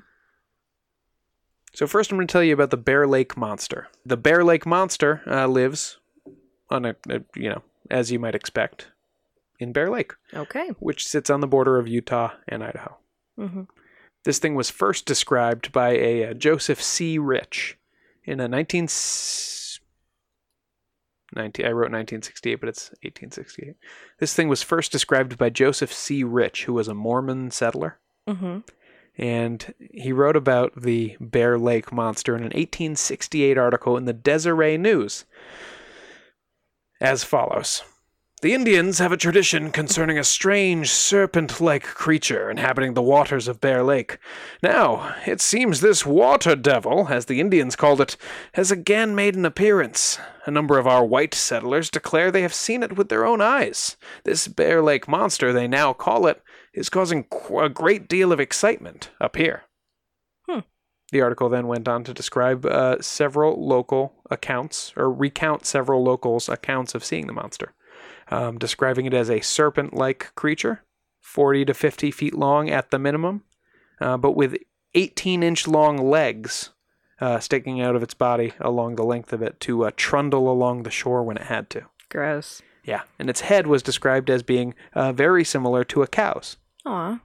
So first, I'm going to tell you about the Bear Lake Monster. The Bear Lake Monster uh, lives on a, a, you know, as you might expect, in Bear Lake, Okay. which sits on the border of Utah and Idaho. Mm-hmm. This thing was first described by a uh, Joseph C. Rich in a 19, 19. I wrote 1968, but it's 1868. This thing was first described by Joseph C. Rich, who was a Mormon settler. Mm-hmm. and he wrote about the Bear Lake monster in an 1868 article in the Deseret News as follows. The Indians have a tradition concerning a strange serpent like creature inhabiting the waters of Bear Lake. Now, it seems this water devil, as the Indians called it, has again made an appearance. A number of our white settlers declare they have seen it with their own eyes. This Bear Lake monster, they now call it, is causing qu- a great deal of excitement up here. The article then went on to describe uh, several local accounts, or recount several locals' accounts of seeing the monster, um, describing it as a serpent like creature, 40 to 50 feet long at the minimum, uh, but with 18 inch long legs uh, sticking out of its body along the length of it to uh, trundle along the shore when it had to. Gross. Yeah, and its head was described as being uh, very similar to a cow's, Aw.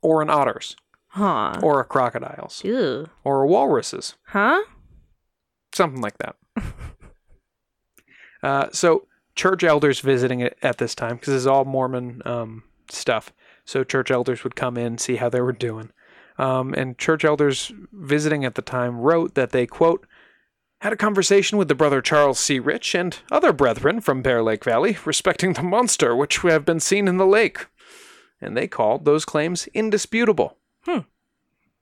or an otter's, Huh. or a crocodile's, Ew. or a walrus's. Huh? something like that. uh, so church elders visiting it at this time because it's all Mormon um, stuff. So church elders would come in, see how they were doing, um, and church elders visiting at the time wrote that they quote had a conversation with the brother Charles C. Rich and other brethren from Bear Lake Valley respecting the monster which have been seen in the lake, and they called those claims indisputable. Hmm.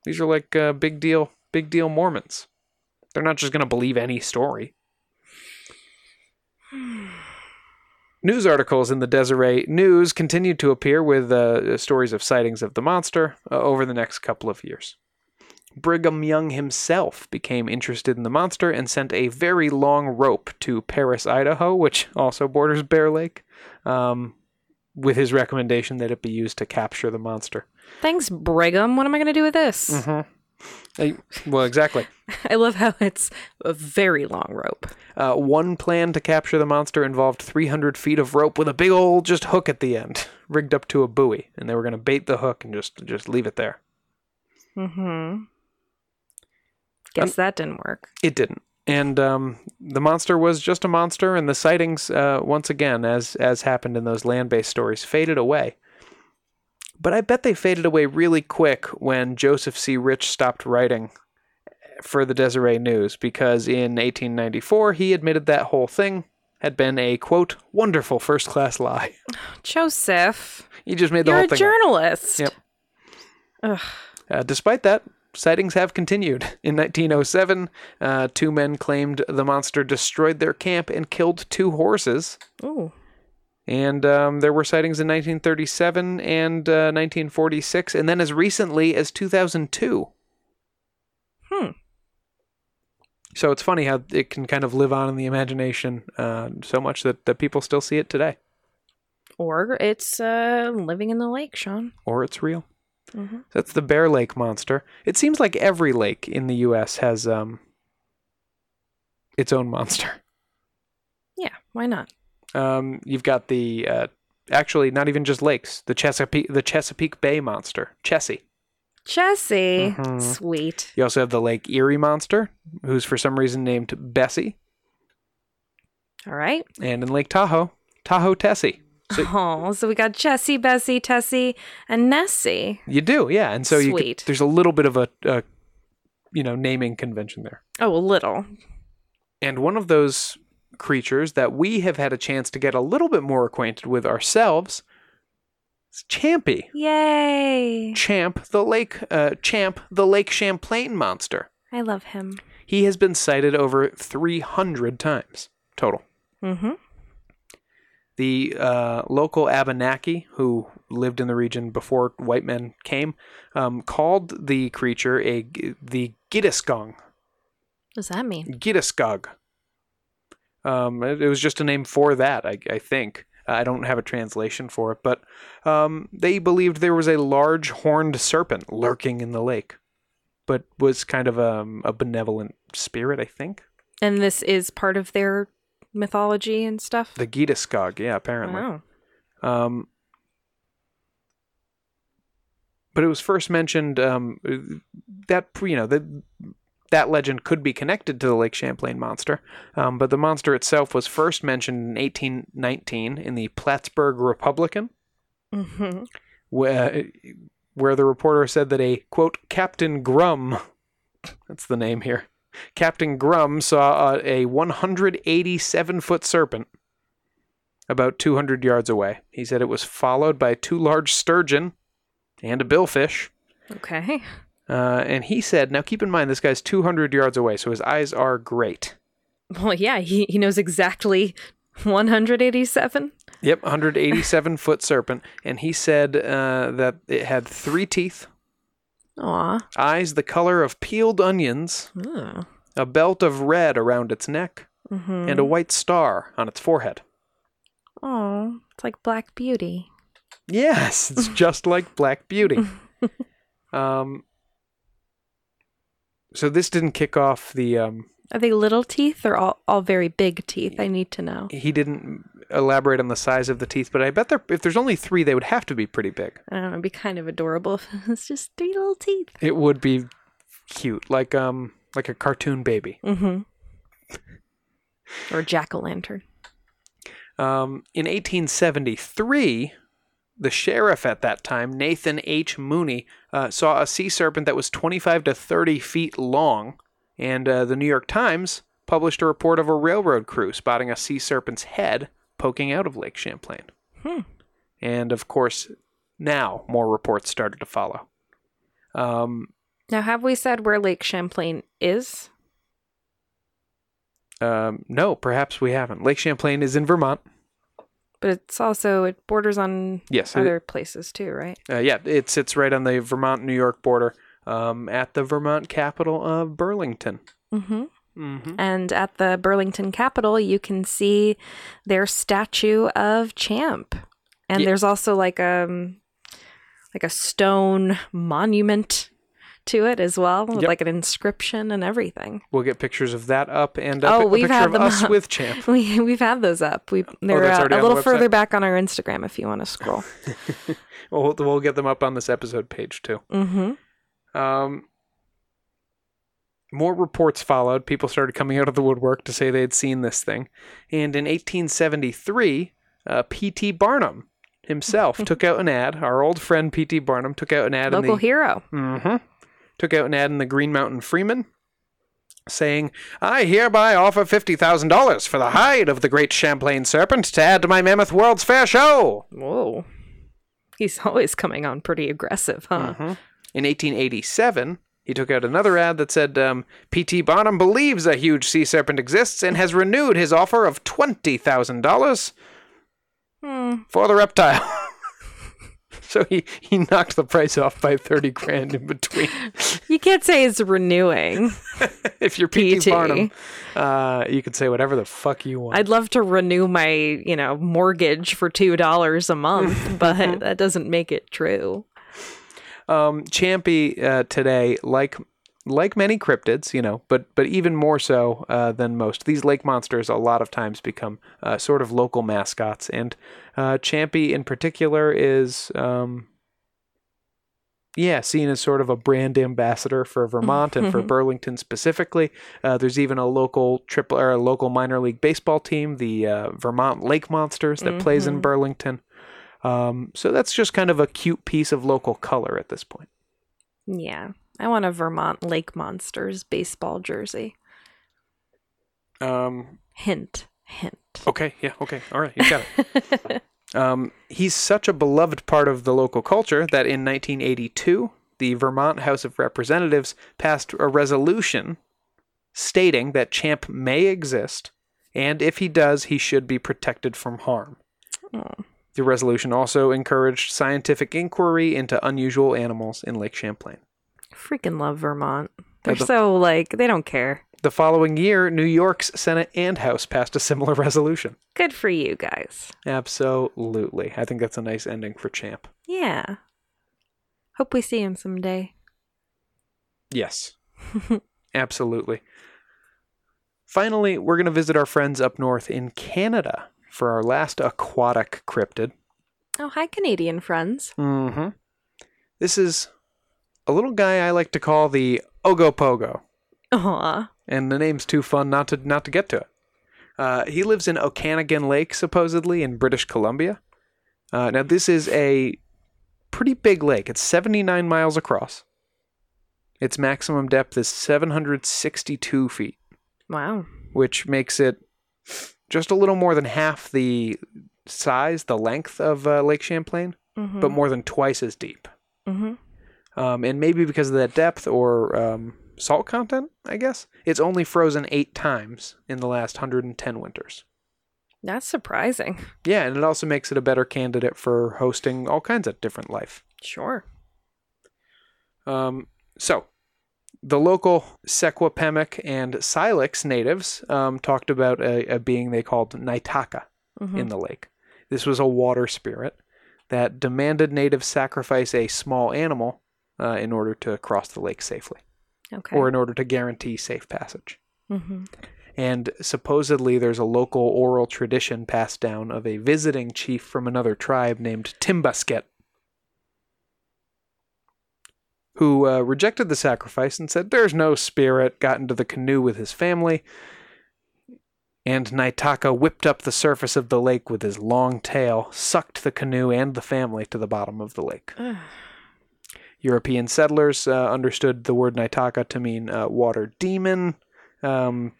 These are like uh, big deal, big deal Mormons. They're not just going to believe any story. News articles in the Deseret News continued to appear with uh, stories of sightings of the monster uh, over the next couple of years. Brigham Young himself became interested in the monster and sent a very long rope to Paris, Idaho, which also borders Bear Lake, um, with his recommendation that it be used to capture the monster. Thanks, Brigham. What am I going to do with this? Uh, well, exactly. I love how it's a very long rope. Uh, one plan to capture the monster involved 300 feet of rope with a big old just hook at the end, rigged up to a buoy, and they were going to bait the hook and just just leave it there. Mm-hmm. Guess that didn't work. It didn't, and um, the monster was just a monster, and the sightings, uh, once again, as as happened in those land-based stories, faded away. But I bet they faded away really quick when Joseph C. Rich stopped writing for the Deseret News, because in 1894 he admitted that whole thing had been a quote wonderful first-class lie. Joseph, He just made the you're a thing. up. journalist. Yep. Ugh. Uh, despite that, sightings have continued. In 1907, uh, two men claimed the monster destroyed their camp and killed two horses. Ooh. And um, there were sightings in 1937 and uh, 1946, and then as recently as 2002. Hmm. So it's funny how it can kind of live on in the imagination uh, so much that, that people still see it today, Or it's uh, living in the lake, Sean. or it's real. Mhm. That's the Bear Lake monster. It seems like every lake in the U.S. has um, its own monster. Yeah, why not? Um, you've got the uh, actually not even just lakes. The Chesapeake, the Chesapeake Bay monster, Chessie. Jesse. Mhm. Sweet. You also have the Lake Erie monster, who's for some reason named Bessie, All right. and in Lake Tahoe, Tahoe Tessie. So- oh, so we got Jessie, Bessie, Tessie, and Nessie. You do, yeah. And so you Sweet. could, there's a little bit of a, a you know naming convention there. Oh, a little. And one of those creatures that we have had a chance to get a little bit more acquainted with ourselves Champy. Yay. Champ the lake uh, Champ the Lake Champlain monster. I love him. He has been sighted over 300 times total. Mm-hmm. The uh, local Abenaki, who lived in the region before white men came, um, called the creature a the Giddisgong. What does that mean? Giddisgog. Um, it, it was just a name for that, I, I think. I don't have a translation for it, but um, they believed there was a large horned serpent lurking in the lake, but was kind of um, a benevolent spirit, I think. And this is part of their mythology and stuff? The Giddisgog, yeah, apparently. Wow. Um, but it was first mentioned um, that you know that that legend could be connected to the Lake Champlain monster, um, but the monster itself was first mentioned in 1819 in the Plattsburgh Republican, Mm-hmm. where where the reporter said that a quote Captain Grum, that's the name here, Captain Grum saw a, a 187 foot serpent about 200 yards away. He said it was followed by two large sturgeon and a billfish. Okay. Uh, and he said, now keep in mind, this guy's 200 yards away, so his eyes are great. Well, yeah, he, he knows exactly 187. Yep, 187 foot serpent. And he said uh, that it had three teeth Aw. eyes the color of peeled onions, Ugh. a belt of red around its neck, Mm-hmm. and a white star on its forehead. Oh, it's like Black Beauty. Yes, it's just like Black Beauty. Um, so this didn't kick off the. Um, Are they little teeth or all, all very big teeth? I need to know. he didn't elaborate on the size of the teeth, but I bet there, if there's only three, they would have to be pretty big. I don't know. It'd be kind of adorable if it's just three little teeth. It would be cute, like um, like a cartoon baby. Mm-hmm. or jack o' lantern. Um, in 1873, the sheriff at that time, Nathan H. Mooney, uh, saw a sea serpent that was 25 to 30 feet long, and uh, the New York Times published a report of a railroad crew spotting a sea serpent's head poking out of Lake Champlain. Hmm. And of course, now more reports started to follow. Um, Now, have we said where Lake Champlain is? um, no, perhaps we haven't. Lake Champlain is in Vermont. But it's also it borders on Yes, it- other places too, right? Uh, yeah, it sits right on the Vermont New York border um, at the Vermont capital of Burlington. Mm-hmm. Mm-hmm. And at the Burlington Capitol, you can see their statue of Champ. And Yeah. there's also like a like a stone monument to it as well, with Yep. like an inscription and everything. We'll get pictures of that up and Oh, a, we've picture had of them us up. with Champ. We we've had those up. We they're that's uh, a little further back on our Instagram if you want to scroll. We'll, we'll get them up on this episode page too. mm-hmm. Um, more reports followed. People started coming out of the woodwork to say they had seen this thing. And in 1873, uh, P.T. Barnum himself took out an ad. Our old friend P.T. Barnum took out an ad in Local the hero. hmm Took out an ad in the Green Mountain Freeman saying, I hereby offer $50,000 for the hide of the great Champlain serpent to add to my Mammoth World's Fair show. Whoa. He's always coming on pretty aggressive, huh? In 1887, he took out another ad that said, um, P.T. Barnum believes a huge sea serpent exists and has renewed his offer of $20,000 Hmm. for the reptile. so he, he knocked the price off by 30 grand in between. You can't say it's renewing. if you're P.T. Barnum, uh, you can say whatever the fuck you want. I'd love to renew my, you know, mortgage for two dollars a month, but that doesn't make it true. Um, Champy uh, today, like like many cryptids, you know, but but even more so uh, than most, these lake monsters a lot of times become uh, sort of local mascots, and uh, Champy in particular is. Um, yeah, seen as sort of a brand ambassador for Vermont and for Burlington specifically. Uh, there's even a local triple or a local minor league baseball team, the uh, Vermont Lake Monsters, that plays in Burlington. Um, so that's just kind of a cute piece of local color at this point. Yeah. I want a Vermont Lake Monsters baseball jersey. Um, Hint, hint. okay, yeah, okay, all right, you got it. um, he's such a beloved part of the local culture that in 1982, the Vermont House of Representatives passed a resolution stating that Champ may exist, and if he does, he should be protected from harm. Oh. The resolution also encouraged scientific inquiry into unusual animals in Lake Champlain. Freaking love Vermont. They're the- so like they don't care. The following year, New York's Senate and House passed a similar resolution. Good for you guys. Absolutely. I think that's a nice ending for Champ. Yeah. Hope we see him someday. Yes. Absolutely. Finally, we're going to visit our friends up north in Canada for our last aquatic cryptid. Oh, hi, Canadian friends. Mm-hmm. This is a little guy I like to call the Ogopogo. Aw. and the name's too fun not to not to get to it. Uh, he lives in Okanagan Lake, supposedly in British Columbia. Uh, now, this is a pretty big lake. It's 79 miles across. Its maximum depth is 762 feet, Wow. which makes it just a little more than half the size, the length of uh, Lake Champlain, Mm-hmm. but more than twice as deep. mm-hmm. Um, and maybe because of that depth or um, salt content, I guess, it's only frozen eight times in the last 110 winters. That's surprising. Yeah, and it also makes it a better candidate for hosting all kinds of different life. Sure. Um, so, the local Secwepemc and Syilx natives um, talked about a, a being they called Naitaka in the lake. This was a water spirit that demanded natives sacrifice a small animal uh, in order to cross the lake safely, Okay. or in order to guarantee safe passage. hmm And supposedly, there's a local oral tradition passed down of a visiting chief from another tribe named Timbasket, who uh, rejected the sacrifice and said, There's no spirit, got into the canoe with his family. And Naitaka whipped up the surface of the lake with his long tail, sucked the canoe and the family to the bottom of the lake. European settlers uh, understood the word Naitaka to mean uh, water demon. Um,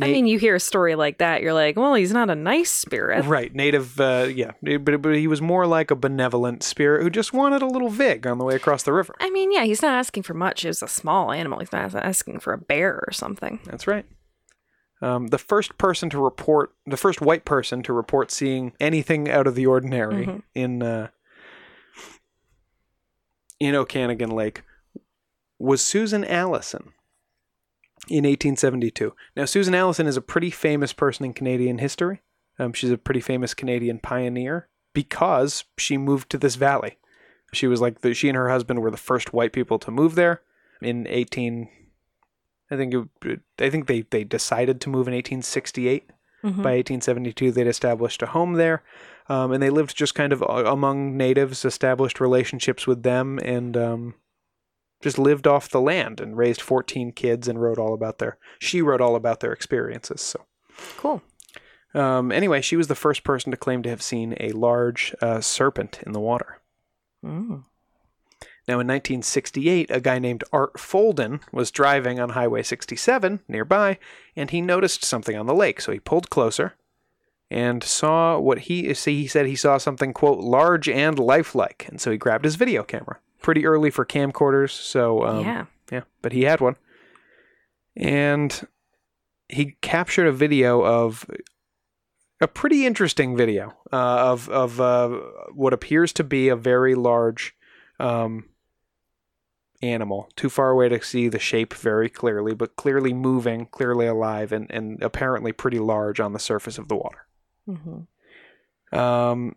I mean, you hear a story like that, you're like, well, he's not a nice spirit. right, native, uh, yeah, but, but he was more like a benevolent spirit who just wanted a little vig on the way across the river. I mean, yeah, he's not asking for much. It's a small animal. He's not asking for a bear or something. That's right. Um, the first person to report, the first white person to report seeing anything out of the ordinary Mhm. in uh, in Okanagan Lake was Susan Allison in 1872. Now, Susan Allison is a pretty famous person in Canadian history. Um, she's a pretty famous Canadian pioneer because she moved to this valley. She was like the, she and her husband were the first white people to move there in 18. I think it, I think they they decided to move in 1868. Mhm. By 1872, they'd established a home there, um, and they lived just kind of among natives, established relationships with them, and um, just lived off the land and raised 14 kids and wrote all about their. She wrote all about their experiences. So. Cool. Um, anyway, she was the first person to claim to have seen a large uh, serpent in the water. Mm. Now, in 1968, a guy named Art Folden was driving on Highway 67 nearby, and he noticed something on the lake. So he pulled closer and saw what he see. He said he saw something quote large and lifelike, and so he grabbed his video camera. Pretty early for camcorders, so um, yeah. yeah, but he had one. And he captured a video of a pretty interesting video uh, of of uh, what appears to be a very large um, animal. Too far away to see the shape very clearly, but clearly moving, clearly alive, and, and apparently pretty large on the surface of the water. Hmm Um,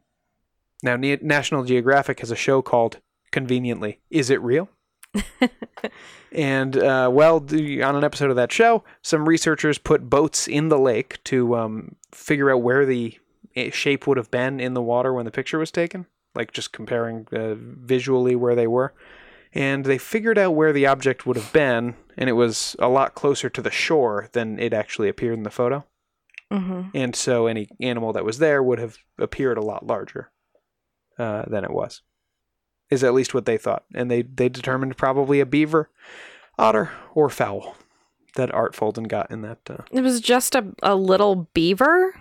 now, National Geographic has a show called conveniently, Is It Real? and, uh, well, on an episode of that show, some researchers put boats in the lake to um, figure out where the eh, shape would have been in the water when the picture was taken, like just comparing uh, visually where they were. And they figured out where the object would have been, and it was a lot closer to the shore than it actually appeared in the photo hmm and so any animal that was there would have appeared a lot larger uh, than it was. Is at least what they thought, and they they determined probably a beaver, otter, or fowl that Art Folden got in that. Uh, It was just a, a little beaver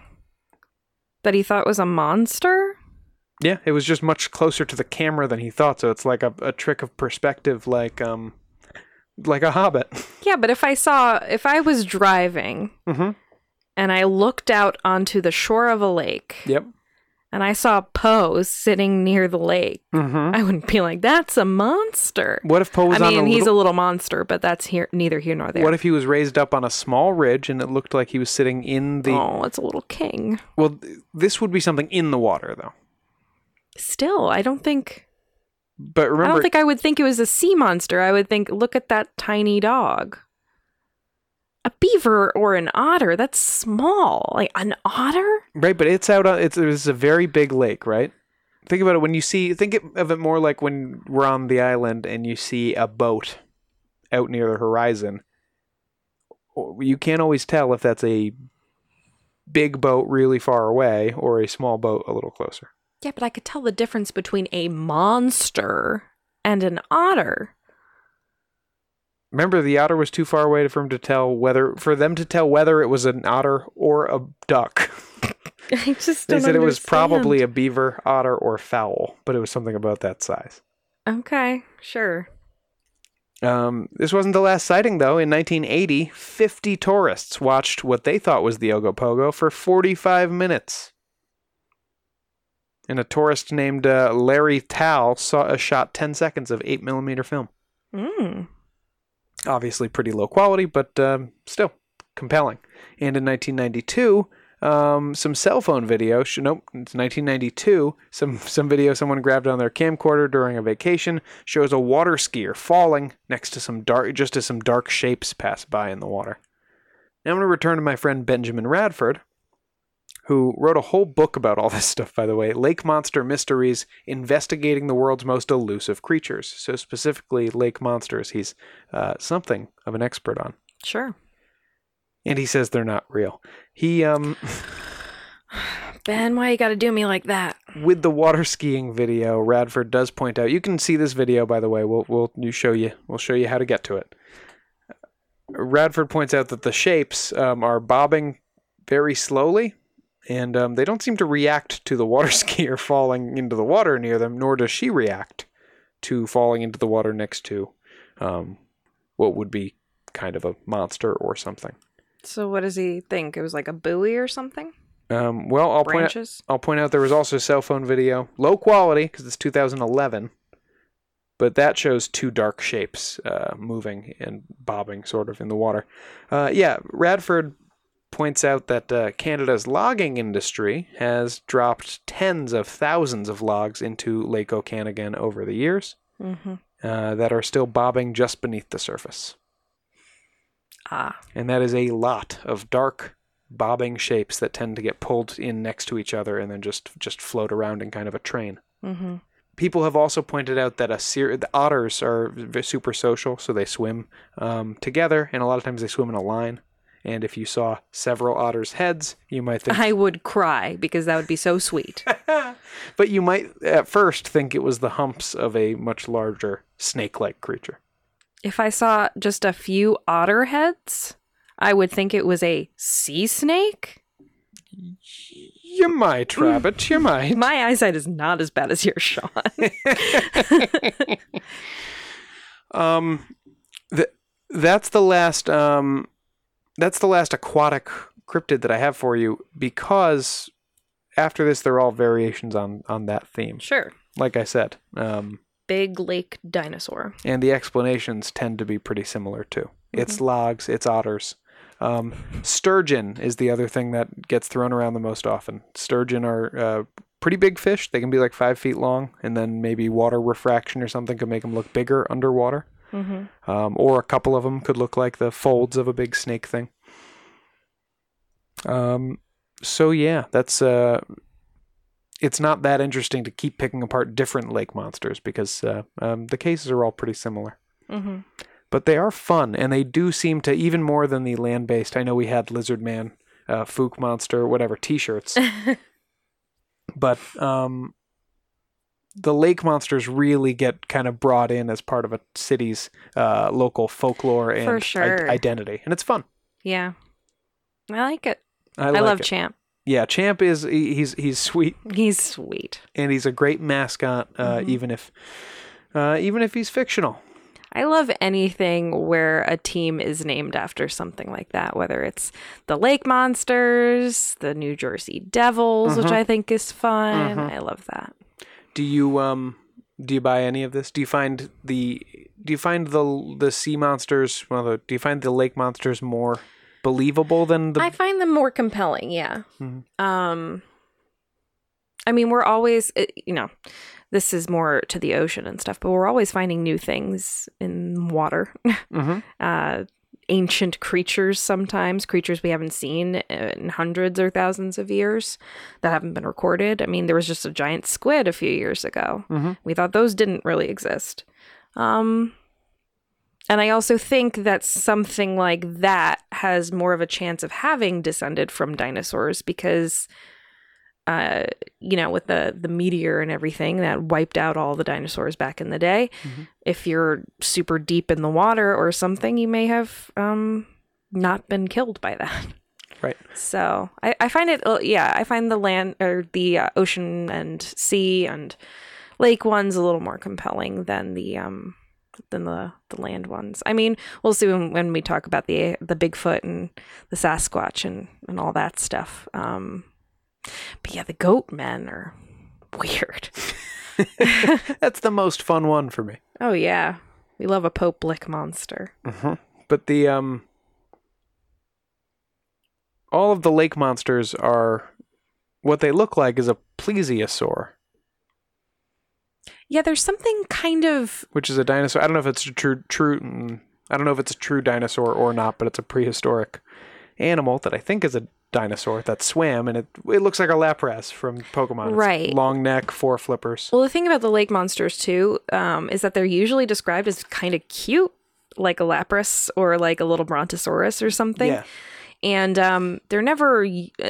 that he thought was a monster. yeah, it was just much closer to the camera than he thought, so it's like a, a trick of perspective, like um, like a hobbit. Yeah, but if I saw, if I was driving mm-hmm. And I looked out onto the shore of a lake Yep. and I saw Poe sitting near the lake, Mm-hmm. I wouldn't be like, that's a monster. What if Poe was I mean, a he's little- a little monster, but that's here neither here nor there. What if he was raised up on a small ridge and it looked like he was sitting in the? oh, it's a little king. Well, th- this would be something in the water, though. Still, I don't think But remember, I don't think I would think it was a sea monster. I would think, look at that tiny dog. A beaver or an otter, that's small. Like an otter? right? But it's out on it's it's a very big lake, right? Think about it when you see. Think of it more like when we're on the island and you see a boat out near the horizon. You can't always tell if that's a big boat really far away or a small boat a little closer. Yeah, but I could tell the difference between a monster and an otter. Remember, the otter was too far away for him to tell whether for them to tell whether it was an otter or a duck. I just They said it was probably a beaver, otter, or fowl, but it was something about that size. Okay, sure. Um, this wasn't the last sighting, though. In 1980, 50 tourists watched what they thought was the Ogopogo for 45 minutes. And a tourist named uh, Larry Thal saw a shot 10 seconds of 8 millimeter film. Mm. Obviously, pretty low quality, but um, still compelling. And in 1992, um, some cell phone video. Sh- nope, it's 1992. Some some video someone grabbed on their camcorder during a vacation shows a water skier falling next to some dark, just as some dark shapes pass by in the water. Now I'm going to return to my friend Benjamin Radford, who wrote a whole book about all this stuff. By the way, Lake Monster Mysteries, investigating the world's most elusive creatures. So specifically, lake monsters. He's uh, something of an expert on Sure. and he says they're not real. He um Ben, why you got to do me like that? with the water skiing video, Radford does point out. You can see this video by the way. We'll we'll you show you we'll show you how to get to it. Radford points out that the shapes um, are bobbing very slowly, and um, they don't seem to react to the water skier falling into the water near them, nor does she react to falling into the water next to um, what would be kind of a monster or something. So what does he think? It was like a buoy or something? Um, well, I'll point out, I'll point out there was also a cell phone video, low quality because it's 2011, but that shows two dark shapes uh, moving and bobbing sort of in the water. Uh, yeah, Radford points out that uh, Canada's logging industry has dropped tens of thousands of logs into Lake Okanagan over the years Mm-hmm. uh, that are still bobbing just beneath the surface. Ah. And that is a lot of dark bobbing shapes that tend to get pulled in next to each other and then just just float around in kind of a train. Mm-hmm. People have also pointed out that a ser- the otters are super social, so they swim um, together, and a lot of times they swim in a line. And if you saw several otters' heads, you might think, I would cry because that would be so sweet. but you might at first think it was the humps of a much larger snake-like creature. if I saw just a few otter heads, I would think it was a sea snake. You might, Rabbit. You might. My eyesight is not as bad as yours, Sean. Um, th- that's the last. Um, that's the last aquatic cryptid that I have for you because after this, they're all variations on on that theme. sure. Like I said, um, Big lake dinosaur. and the explanations tend to be pretty similar too. It's logs, it's otters. Um, sturgeon is the other thing that gets thrown around the most often. Sturgeon are uh, pretty big fish. They can be like five feet long, and then maybe water refraction or something could make them look bigger underwater. Mm-hmm. Um, or a couple of them could look like the folds of a big snake thing. Um, so yeah, that's uh, it's not that interesting to keep picking apart different lake monsters because uh, um, the cases are all pretty similar. Mm-hmm. But they are fun, and they do seem to even more than the land-based. I know we had Lizard Man, uh, Fouke Monster, whatever T-shirts, but um, the lake monsters really get kind of brought in as part of a city's uh, local folklore and For i- identity, and it's fun. Yeah. I like it. I, I, like love it. Champ. Yeah, Champ is he- he's he's sweet He's sweet. and he's a great mascot, uh, Mhm. even if uh, even if he's fictional. I love anything where a team is named after something like that, whether it's the Lake Monsters, the New Jersey Devils, which Mhm. I think is fun. Mhm. I love that. Do you um do you buy any of this? Do you find the do you find the the sea monsters well the, do you find the lake monsters more believable than the I find them more compelling, yeah. Mhm. Um I mean, we're always uh, you know, this is more to the ocean and stuff, but we're always finding new things in water. Mhm. uh ancient creatures sometimes, creatures we haven't seen in hundreds or thousands of years that haven't been recorded. I mean, there was just a giant squid a few years ago. Mhm. We thought those didn't really exist. Um and I also think that something like that has more of a chance of having descended from dinosaurs because uh you know with the the meteor and everything that wiped out all the dinosaurs back in the day Mhm. if you're super deep in the water or something you may have um not been killed by that Right. so i i find it uh, yeah i find the land or the uh, ocean and sea and lake ones a little more compelling than the um than the the land ones. I mean, we'll see when, when we talk about the the Bigfoot and the Sasquatch and and all that stuff. Um, but yeah, the goat men are Weird. That's the most fun one for me. Oh yeah, we love a Pope Lick monster. But the um all of the lake monsters are what they look like is a plesiosaur, Yeah, there's something kind of which is a dinosaur. I don't know if it's a true true mm, I don't know if it's a true dinosaur or not, but it's a prehistoric animal that I think is a dinosaur that swam and it it looks like a lapras from Pokemon. It's Right. long neck, four flippers. well. The thing about the lake monsters too um, is that they're usually described as kind of cute, like a Lapras or like a little Brontosaurus or something. Yeah. and um, they're never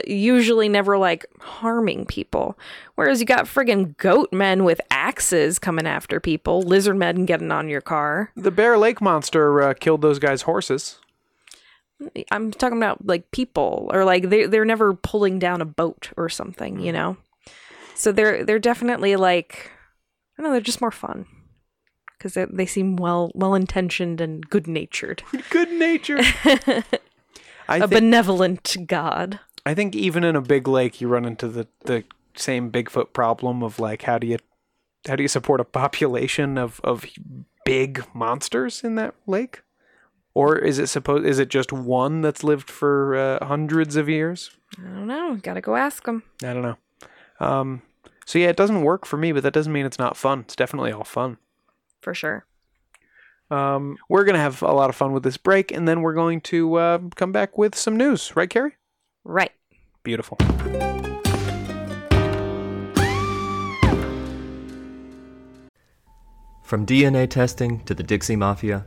usually never like harming people. Whereas you got friggin' goat men with axes coming after people, lizard men getting on your car. The Bear Lake monster uh, killed those guys' horses. I'm talking about like people, or like they they're never pulling down a boat or something, you mm-hmm. know. So they're they're definitely like I don't know, they're just more fun because they, they seem well well intentioned and good natured, Good nature. a think, benevolent god. I think even in a big lake, you run into the, the same Bigfoot problem of like how do you how do you support a population of, of big monsters in that lake? Or is it supposed is it just one that's lived for uh, hundreds of years? I don't know. Gotta go ask them. I don't know. Um, so yeah, it doesn't work for me, but that doesn't mean it's not fun. It's definitely all fun. for sure. Um, we're gonna have a lot of fun with this break, and then we're going to uh, come back with some news, right, Carrie? Right. Beautiful. From DNA testing to the Dixie Mafia,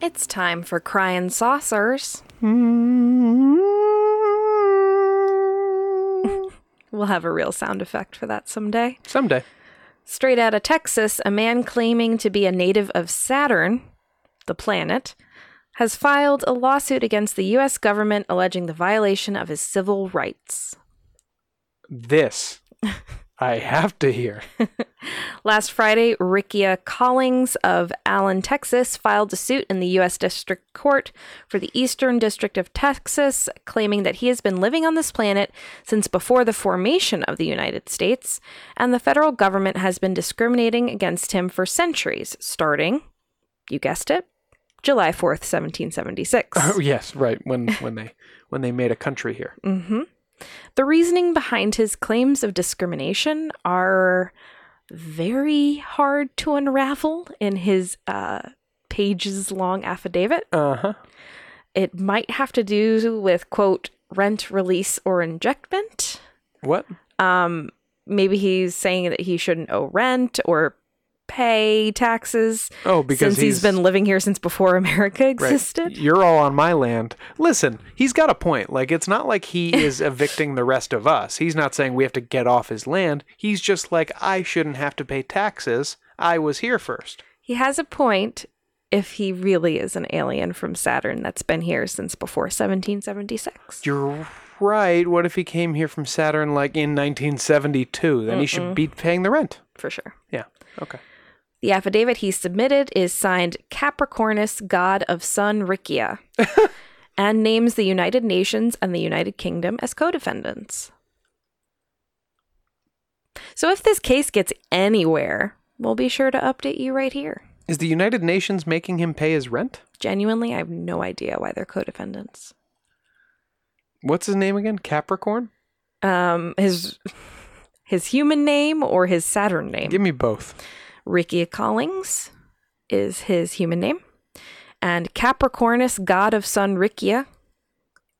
It's time for crying saucers. We'll have a real sound effect for that someday. Someday. Straight out of Texas, a man claiming to be a native of Saturn, the planet, has filed a lawsuit against the U.S. government alleging the violation of his civil rights. This I have to hear. Last Friday, Rickia Collings of Allen, Texas, filed a suit in the U.S. District Court for the Eastern District of Texas, claiming that he has been living on this planet since before the formation of the United States, and the federal government has been discriminating against him for centuries, starting, you guessed it, July 4th, 1776. Oh yes, right. When when they when they made a country here. Mm-hmm. The reasoning behind his claims of discrimination are very hard to unravel in his uh, pages long affidavit. Uh huh. It might have to do with, quote, rent, release, or injectment. What? Um, maybe he's saying that he shouldn't owe rent or pay taxes Oh, because since he's been living here since before America Right. existed. You're all on my land. Listen, he's got a point. Like it's not like he is evicting the rest of us. He's not saying we have to get off his land. He's just like I shouldn't have to pay taxes. I was here first. He has a point if he really is an alien from Saturn that's been here since before 1776. You're right. What if he came here from Saturn like in 1972? Then he should be paying the rent. For sure. Yeah. Okay. The affidavit he submitted is signed Capricornus, god of sun Rickia, and names the United Nations and the United Kingdom as co defendants. So if this case gets anywhere, we'll be sure to update you right here. Is the United Nations making him pay his rent? Genuinely, I have no idea why they're co defendants. What's his name again? Capricorn? Um, his his human name or his Saturn name? Give me both. Ricky Collings is his human name, and Capricornus, god of sun Rickia,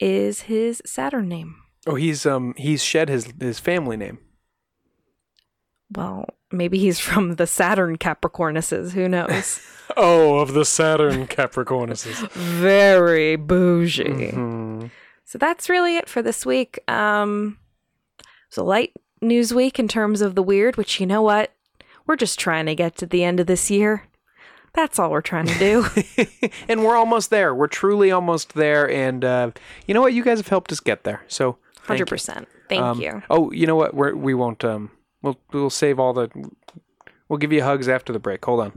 is his Saturn name. Oh, he's um he's shed his his family name. Well, maybe he's from the Saturn Capricornuses. Who knows? Oh, of the Saturn Capricornuses. Very bougie. Hmm. So that's really it for this week. Um, it's a light news week in terms of the weird, which you know what? We're just trying to get to the end of this year. That's all we're trying to do. and we're almost there. We're truly almost there. And uh, you know what? You guys have helped us get there. So thank 100%. Thank Um, you. Oh, you know what? We're, we won't. Um, we'll we'll save all the. We'll give you hugs after the break. Hold on.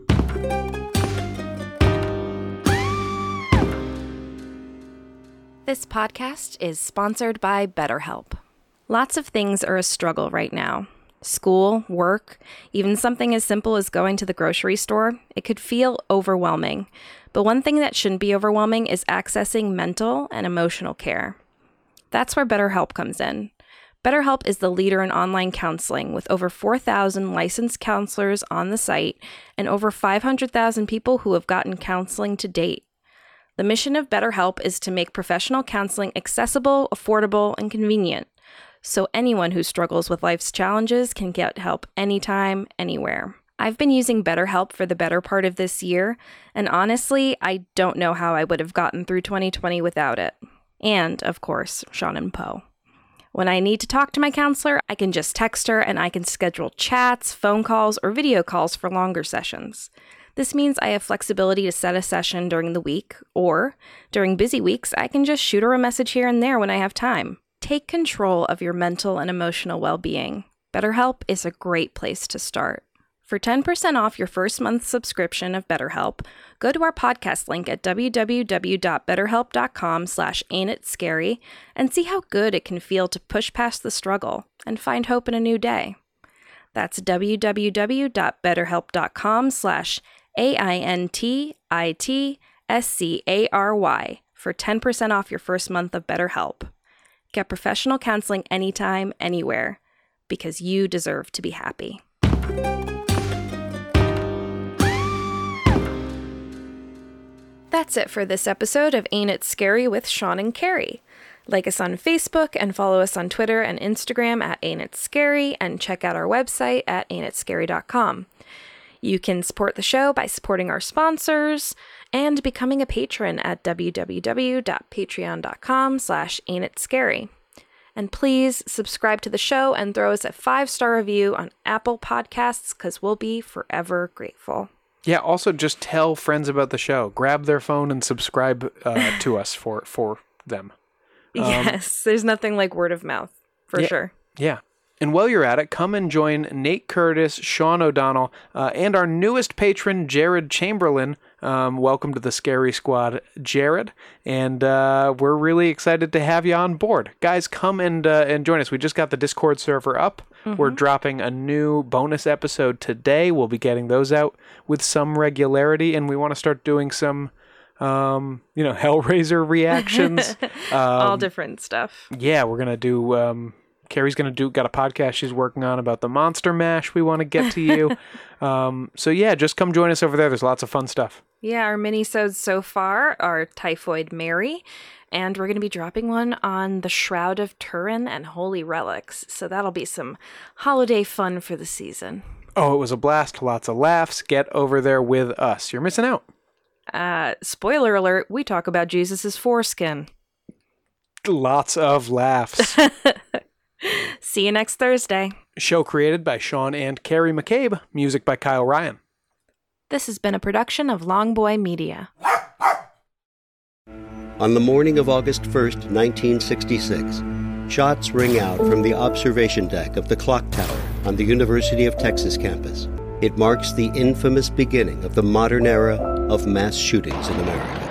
This podcast is sponsored by BetterHelp. Lots of things are a struggle right now. School, work, even something as simple as going to the grocery store, it could feel overwhelming. But one thing that shouldn't be overwhelming is accessing mental and emotional care. That's where BetterHelp comes in. BetterHelp is the leader in online counseling with over 4,000 licensed counselors on the site and over 500,000 people who have gotten counseling to date. The mission of BetterHelp is to make professional counseling accessible, affordable, and convenient, so anyone who struggles with life's challenges can get help anytime, anywhere. I've been using BetterHelp for the better part of this year, and honestly, I don't know how I would have gotten through 2020 without it. And, of course, Sean and Poe. When I need to talk to my counselor, I can just text her and I can schedule chats, phone calls, or video calls for longer sessions. This means I have flexibility to set a session during the week, or during busy weeks, I can just shoot her a message here and there when I have time. Take control of your mental and emotional well being. BetterHelp is a great place to start. For 10% off your first month subscription of BetterHelp, go to our podcast link at www.betterhelp.com slash scary and see how good it can feel to push past the struggle and find hope in a new day. That's www.betterhelp.com slash A-I-N-T-I-T-S-C-A-R-Y for 10% off your first month of BetterHelp. Get professional counseling anytime, anywhere, because you deserve to be happy. That's it for this episode of Ain't It Scary with Sean and Carrie. Like us on Facebook and follow us on Twitter and Instagram at Ain't It Scary and check out our website at ain'titscary.com. You can support the show by supporting our sponsors and becoming a patron at www.patreon.com slash ain'titscary. And please subscribe to the show and throw us a five-star review on Apple Podcasts because we'll be forever grateful. Yeah. Also, just tell friends about the show. Grab their phone and subscribe uh, to us for for them. yes, there's nothing like word of mouth, for Um, Yeah. sure. Yeah. And while you're at it, come and join Nate Curtis, Sean O'Donnell, uh, and our newest patron, Jared Chamberlain. Um, welcome to the Scary Squad, Jared. And uh, we're really excited to have you on board. Guys, come and, uh, and join us. We just got the Discord server up. We're dropping a new bonus episode today. We'll be getting those out with some regularity, and we want to start doing some. Um, you know, Hellraiser reactions. All Um, different stuff. yeah, we're gonna do. Um, Carrie's gonna do. Got a podcast she's working on about the Monster Mash. We want to get to you. um, so yeah, just come join us over there. There's lots of fun stuff. Yeah, our mini-sodes so far are Typhoid Mary, and we're going to be dropping one on the Shroud of Turin and Holy Relics. So that'll be some holiday fun for the season. Oh, it was a blast. Lots of laughs. Get over there with us. You're missing out. Uh, spoiler alert, we talk about Jesus's foreskin. Lots of laughs. See you next Thursday. Show created by Sean and Carrie McCabe. Music by Kyle Ryan. This has been a production of Longboy Media. On the morning of August 1st, 1966, shots ring out from the observation deck of the clock tower on the University of Texas campus. It marks the infamous beginning of the modern era of mass shootings in America.